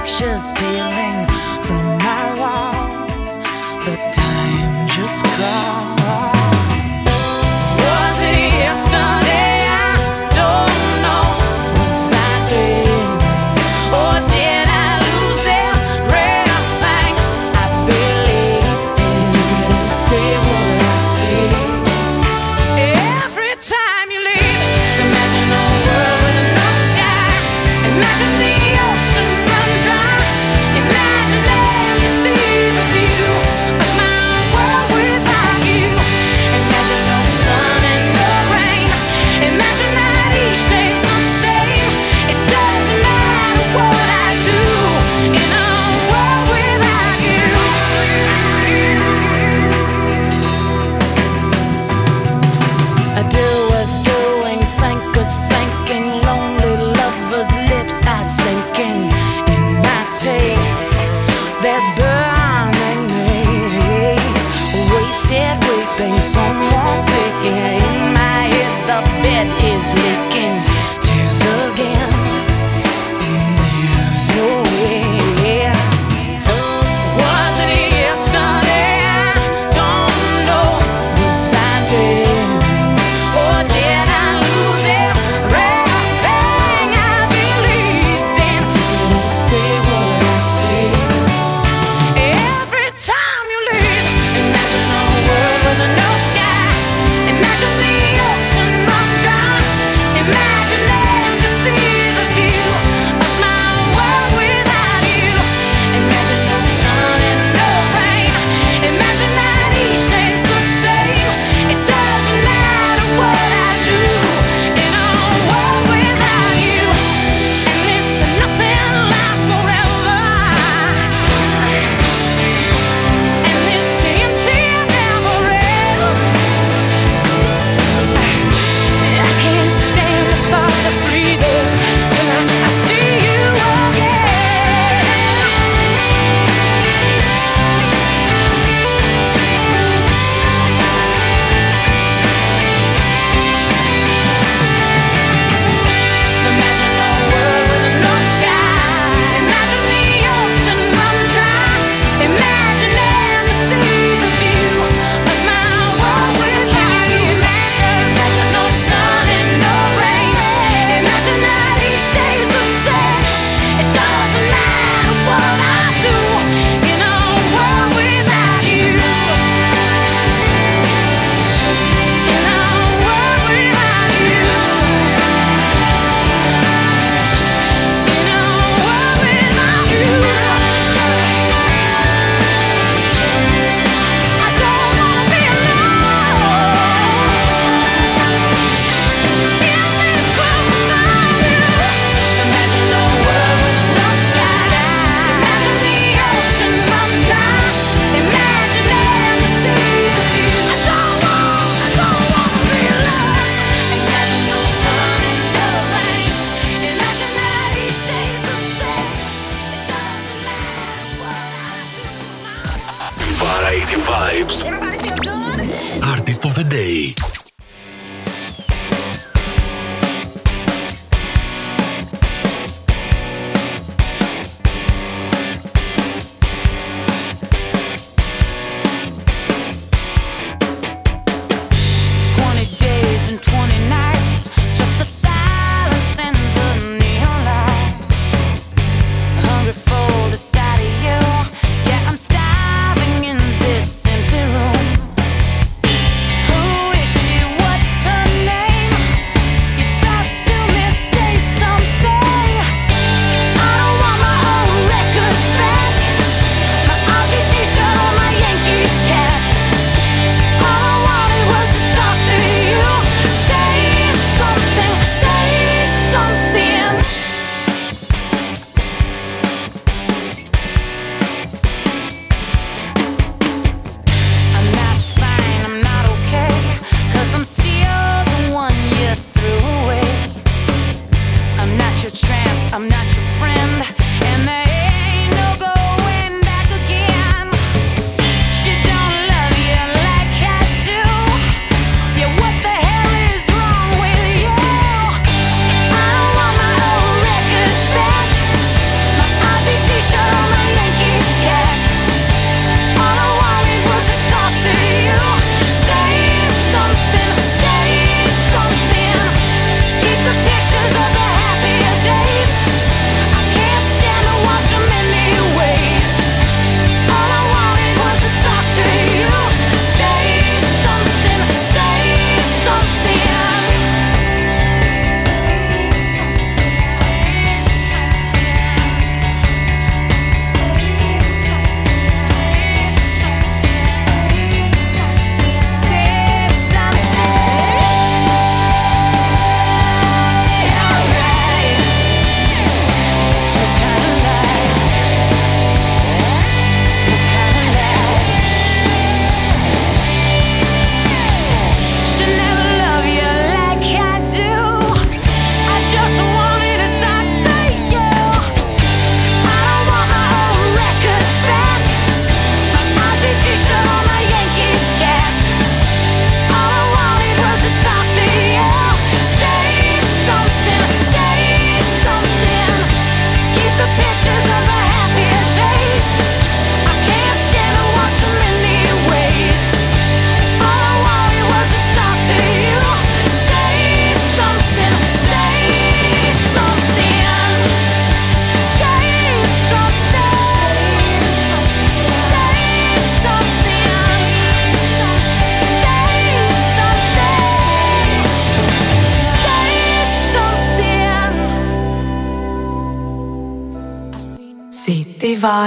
Speaker 3: Pictures peeling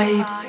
Speaker 3: vibes.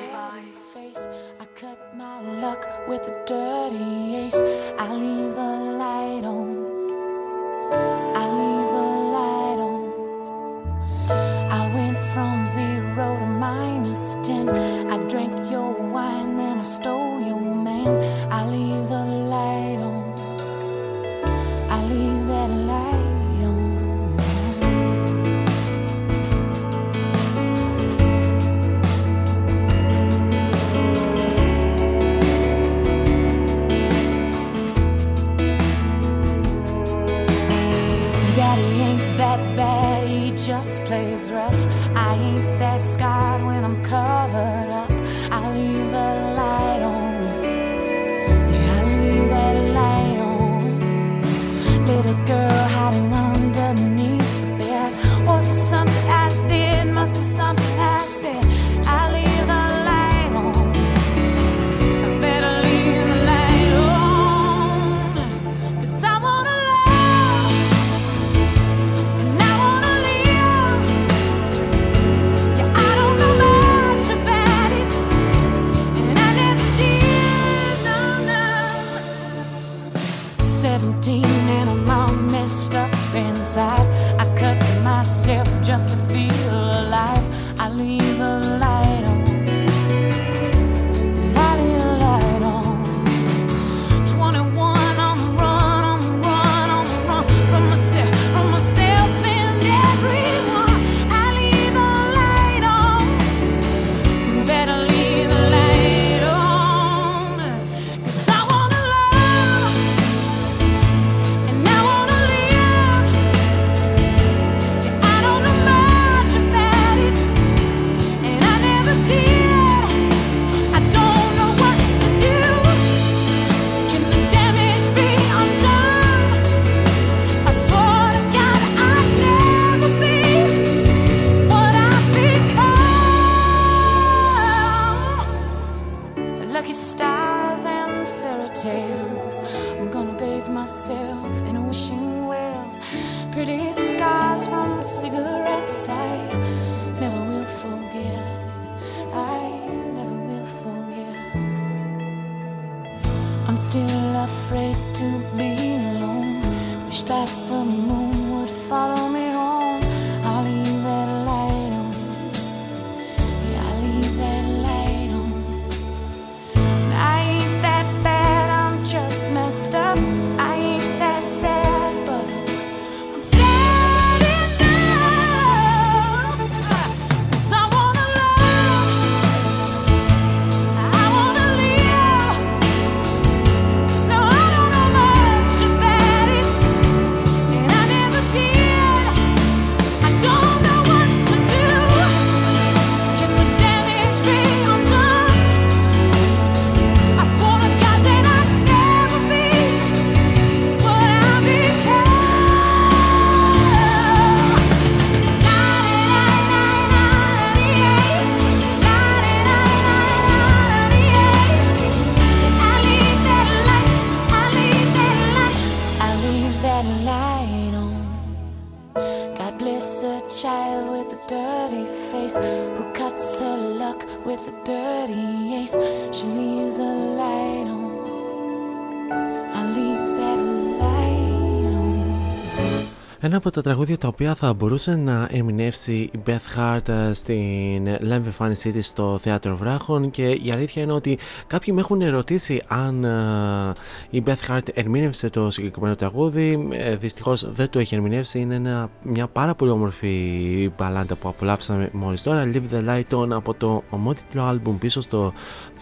Speaker 1: από τα τραγούδια τα οποία θα μπορούσε να ερμηνεύσει η Beth Hart ε, στην live εμφάνισή της στο Θέατρο Βράχων και η αλήθεια είναι ότι κάποιοι με έχουν ερωτήσει αν ε, η Beth Hart ερμήνευσε το συγκεκριμένο τραγούδι. Ε, δυστυχώς δεν το έχει ερμηνεύσει, είναι μια πάρα πολύ όμορφη μπαλάντα που απολαύσαμε μόλις τώρα. Live the Light On από το ομότιτλο album πίσω στο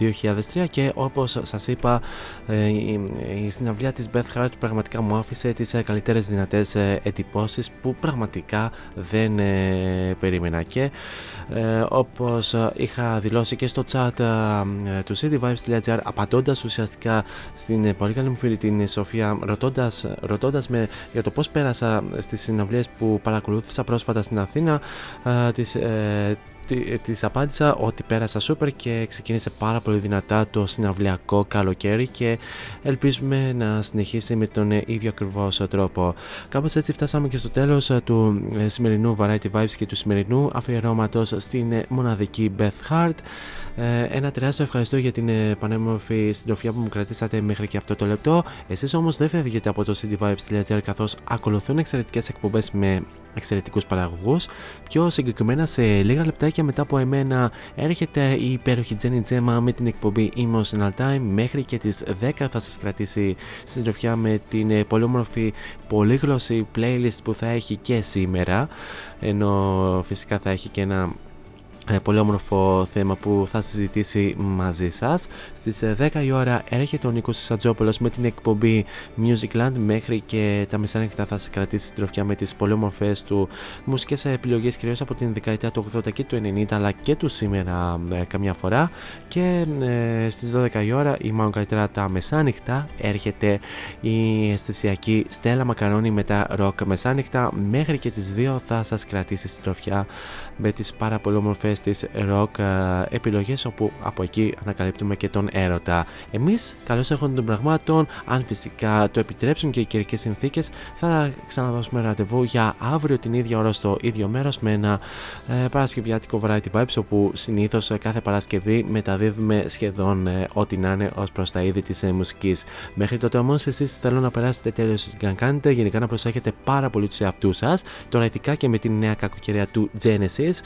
Speaker 1: 2003 και όπως σας είπα ε, η συναυλία της Beth Hart πραγματικά μου άφησε τις ε, καλύτερες δυνατές ε, εντυπώσεις που πραγματικά δεν περίμενα. Και όπως είχα δηλώσει και στο chat του cityvibes.gr απαντώντας ουσιαστικά στην πολύ καλή μου φίλη την Σοφία ρωτώντας, ρωτώντας με για το πώς πέρασα στις συναυλίες που παρακολούθησα πρόσφατα στην Αθήνα της απάντησα ότι πέρασα σούπερ και ξεκίνησε πάρα πολύ δυνατά το συναυλιακό καλοκαίρι και ελπίζουμε να συνεχίσει με τον ίδιο ακριβώς τρόπο. Κάπως έτσι φτάσαμε και στο τέλος του σημερινού Variety Vibes και του σημερινού αφιερώματος στην μοναδική Beth Hart. Ε, ένα τεράστιο ευχαριστώ για την ε, πανέμορφη συντροφιά που μου κρατήσατε μέχρι και αυτό το λεπτό. Εσείς όμως δεν φεύγετε από το cityvibes.gr καθώς ακολουθούν εξαιρετικές εκπομπές με εξαιρετικούς παραγωγούς. Πιο συγκεκριμένα, σε λίγα λεπτάκια μετά από εμένα, έρχεται η υπέροχη Jenny Gemma με την εκπομπή Emotional Time. Μέχρι και τις 10 θα σας κρατήσει συντροφιά με την ε, πολύ όμορφη πολύγλωση playlist που θα έχει και σήμερα. Ενώ φυσικά θα έχει και ένα ε, πολύ όμορφο θέμα που θα συζητήσει μαζί σας. Στις 10 ε, η ώρα έρχεται ο Νίκος Σατζόπουλος με την εκπομπή Musicland μέχρι και τα μεσάνυχτα θα σε κρατήσει τροφιά με τις πολύ όμορφες του μουσικές επιλογές κυρίως από την δεκαετία του 80 και του 90 αλλά και του σήμερα ε, καμιά φορά. Και ε, στις 12 η ώρα ή μάλλον καλύτερα τα μεσάνυχτα έρχεται η αισθησιακή Στέλλα Μακαρόνι με τα ροκ μεσάνυχτα. Μέχρι και τις 2 θα σας κρατήσει τροφιά με τις πάρα πολύ όμορφες τις rock ε, επιλογές όπου από εκεί ανακαλύπτουμε και τον έρωτα. Εμείς καλώς έχουν των πραγμάτων, αν φυσικά το επιτρέψουν και οι καιρικές συνθήκες θα ξαναδώσουμε ραντεβού για αύριο την ίδια ώρα στο ίδιο μέρος με ένα ε, παρασκευιάτικο variety vibes όπου συνήθως ε, κάθε Παρασκευή μεταδίδουμε σχεδόν ε, ό,τι να είναι ως προς τα είδη της ε, μουσικής. Μέχρι τότε όμως εσείς θέλω να περάσετε τέλος ό,τι και κάνετε, γενικά να προσέχετε πάρα πολύ τους εαυτούς σας, τώρα ειδικά και με την νέα κακοκαιρία του Genesis.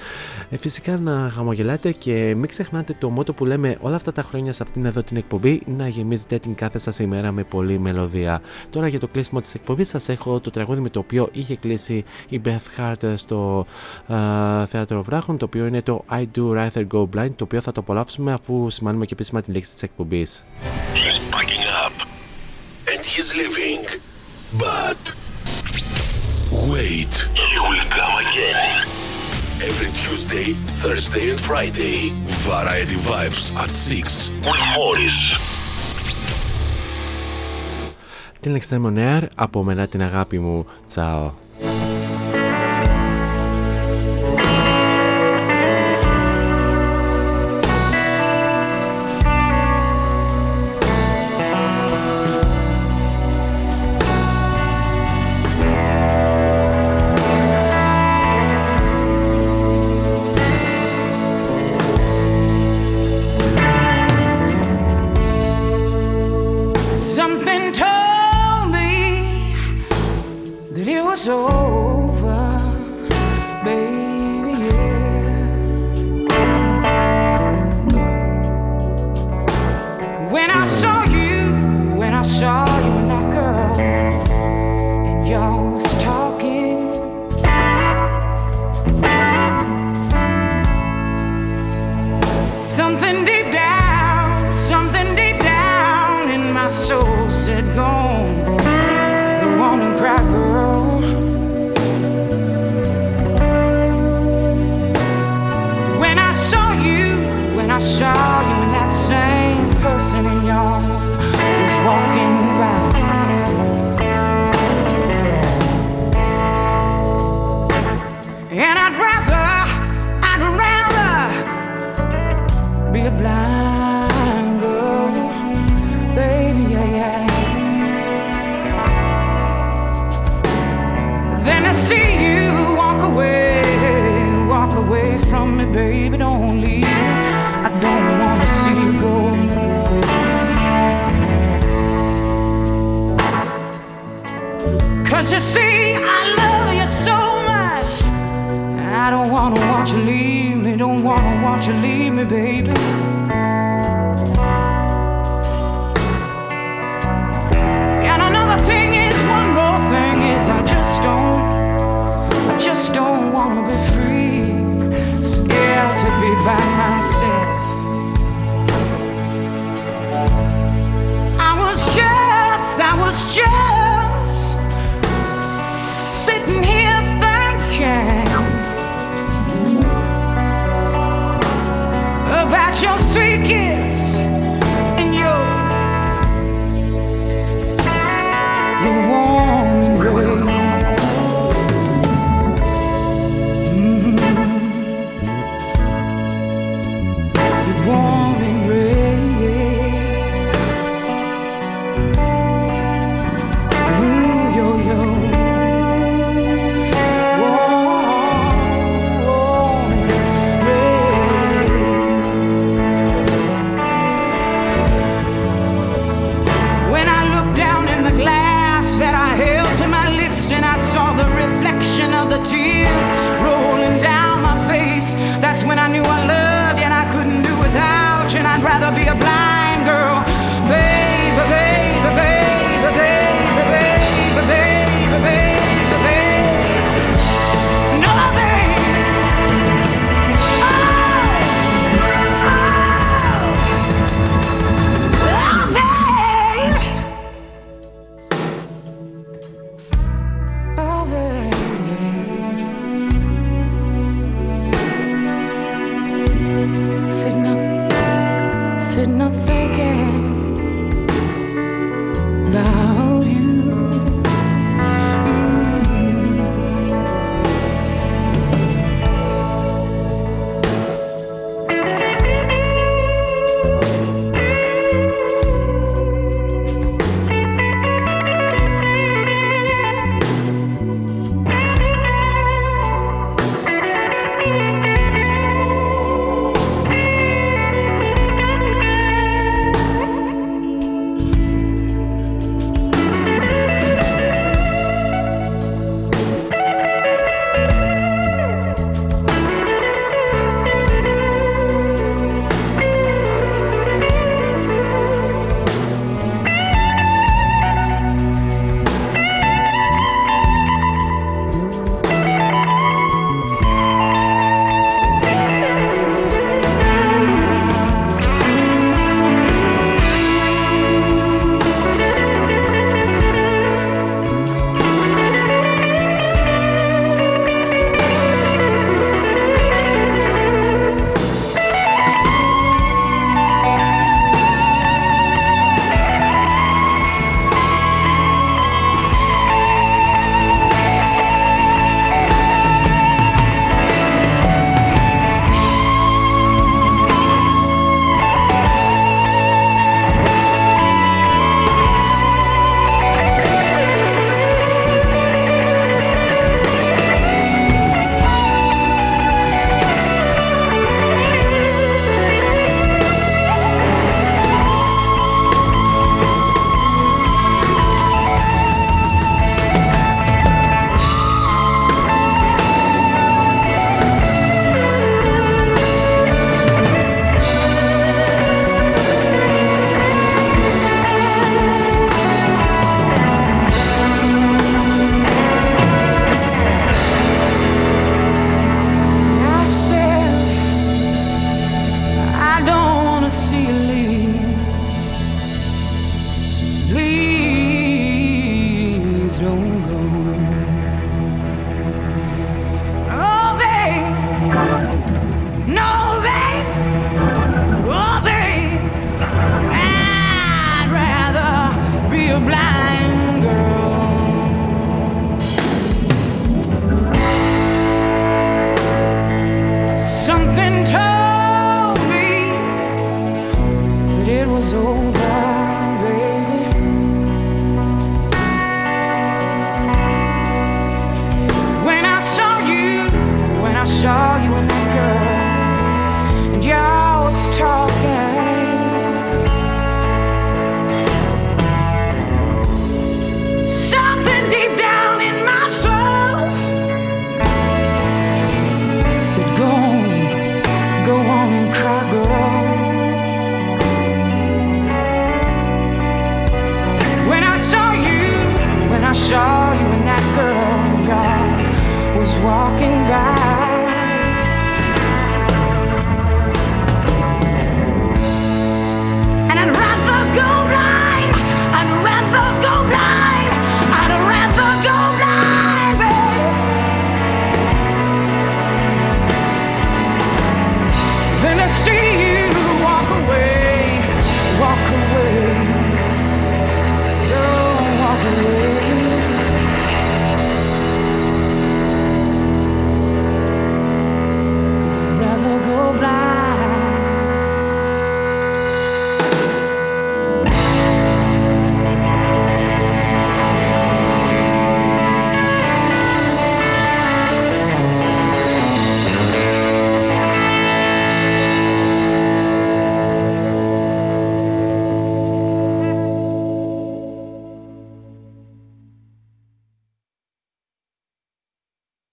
Speaker 1: Ε, φυσικά να χαμογελάτε και μην ξεχνάτε το μότο που λέμε όλα αυτά τα χρόνια σε αυτήν εδώ την εκπομπή να γεμίζετε την κάθε σας ημέρα με πολλή μελωδία. Τώρα για το κλείσιμο της εκπομπής σας έχω το τραγούδι με το οποίο είχε κλείσει η Beth Hart στο uh, Θέατρο Βράχων το οποίο είναι το I Do Rather Go Blind το οποίο θα το απολαύσουμε αφού σημάνουμε και επίσημα την λέξη της εκπομπής.
Speaker 2: He's packing up and he's leaving. But wait, he will come again. Every Tuesday, Thursday and Friday. Variety Vibes at 6 with Morris.
Speaker 1: Την Extreme Air, από μένα την αγάπη μου. Τσάω.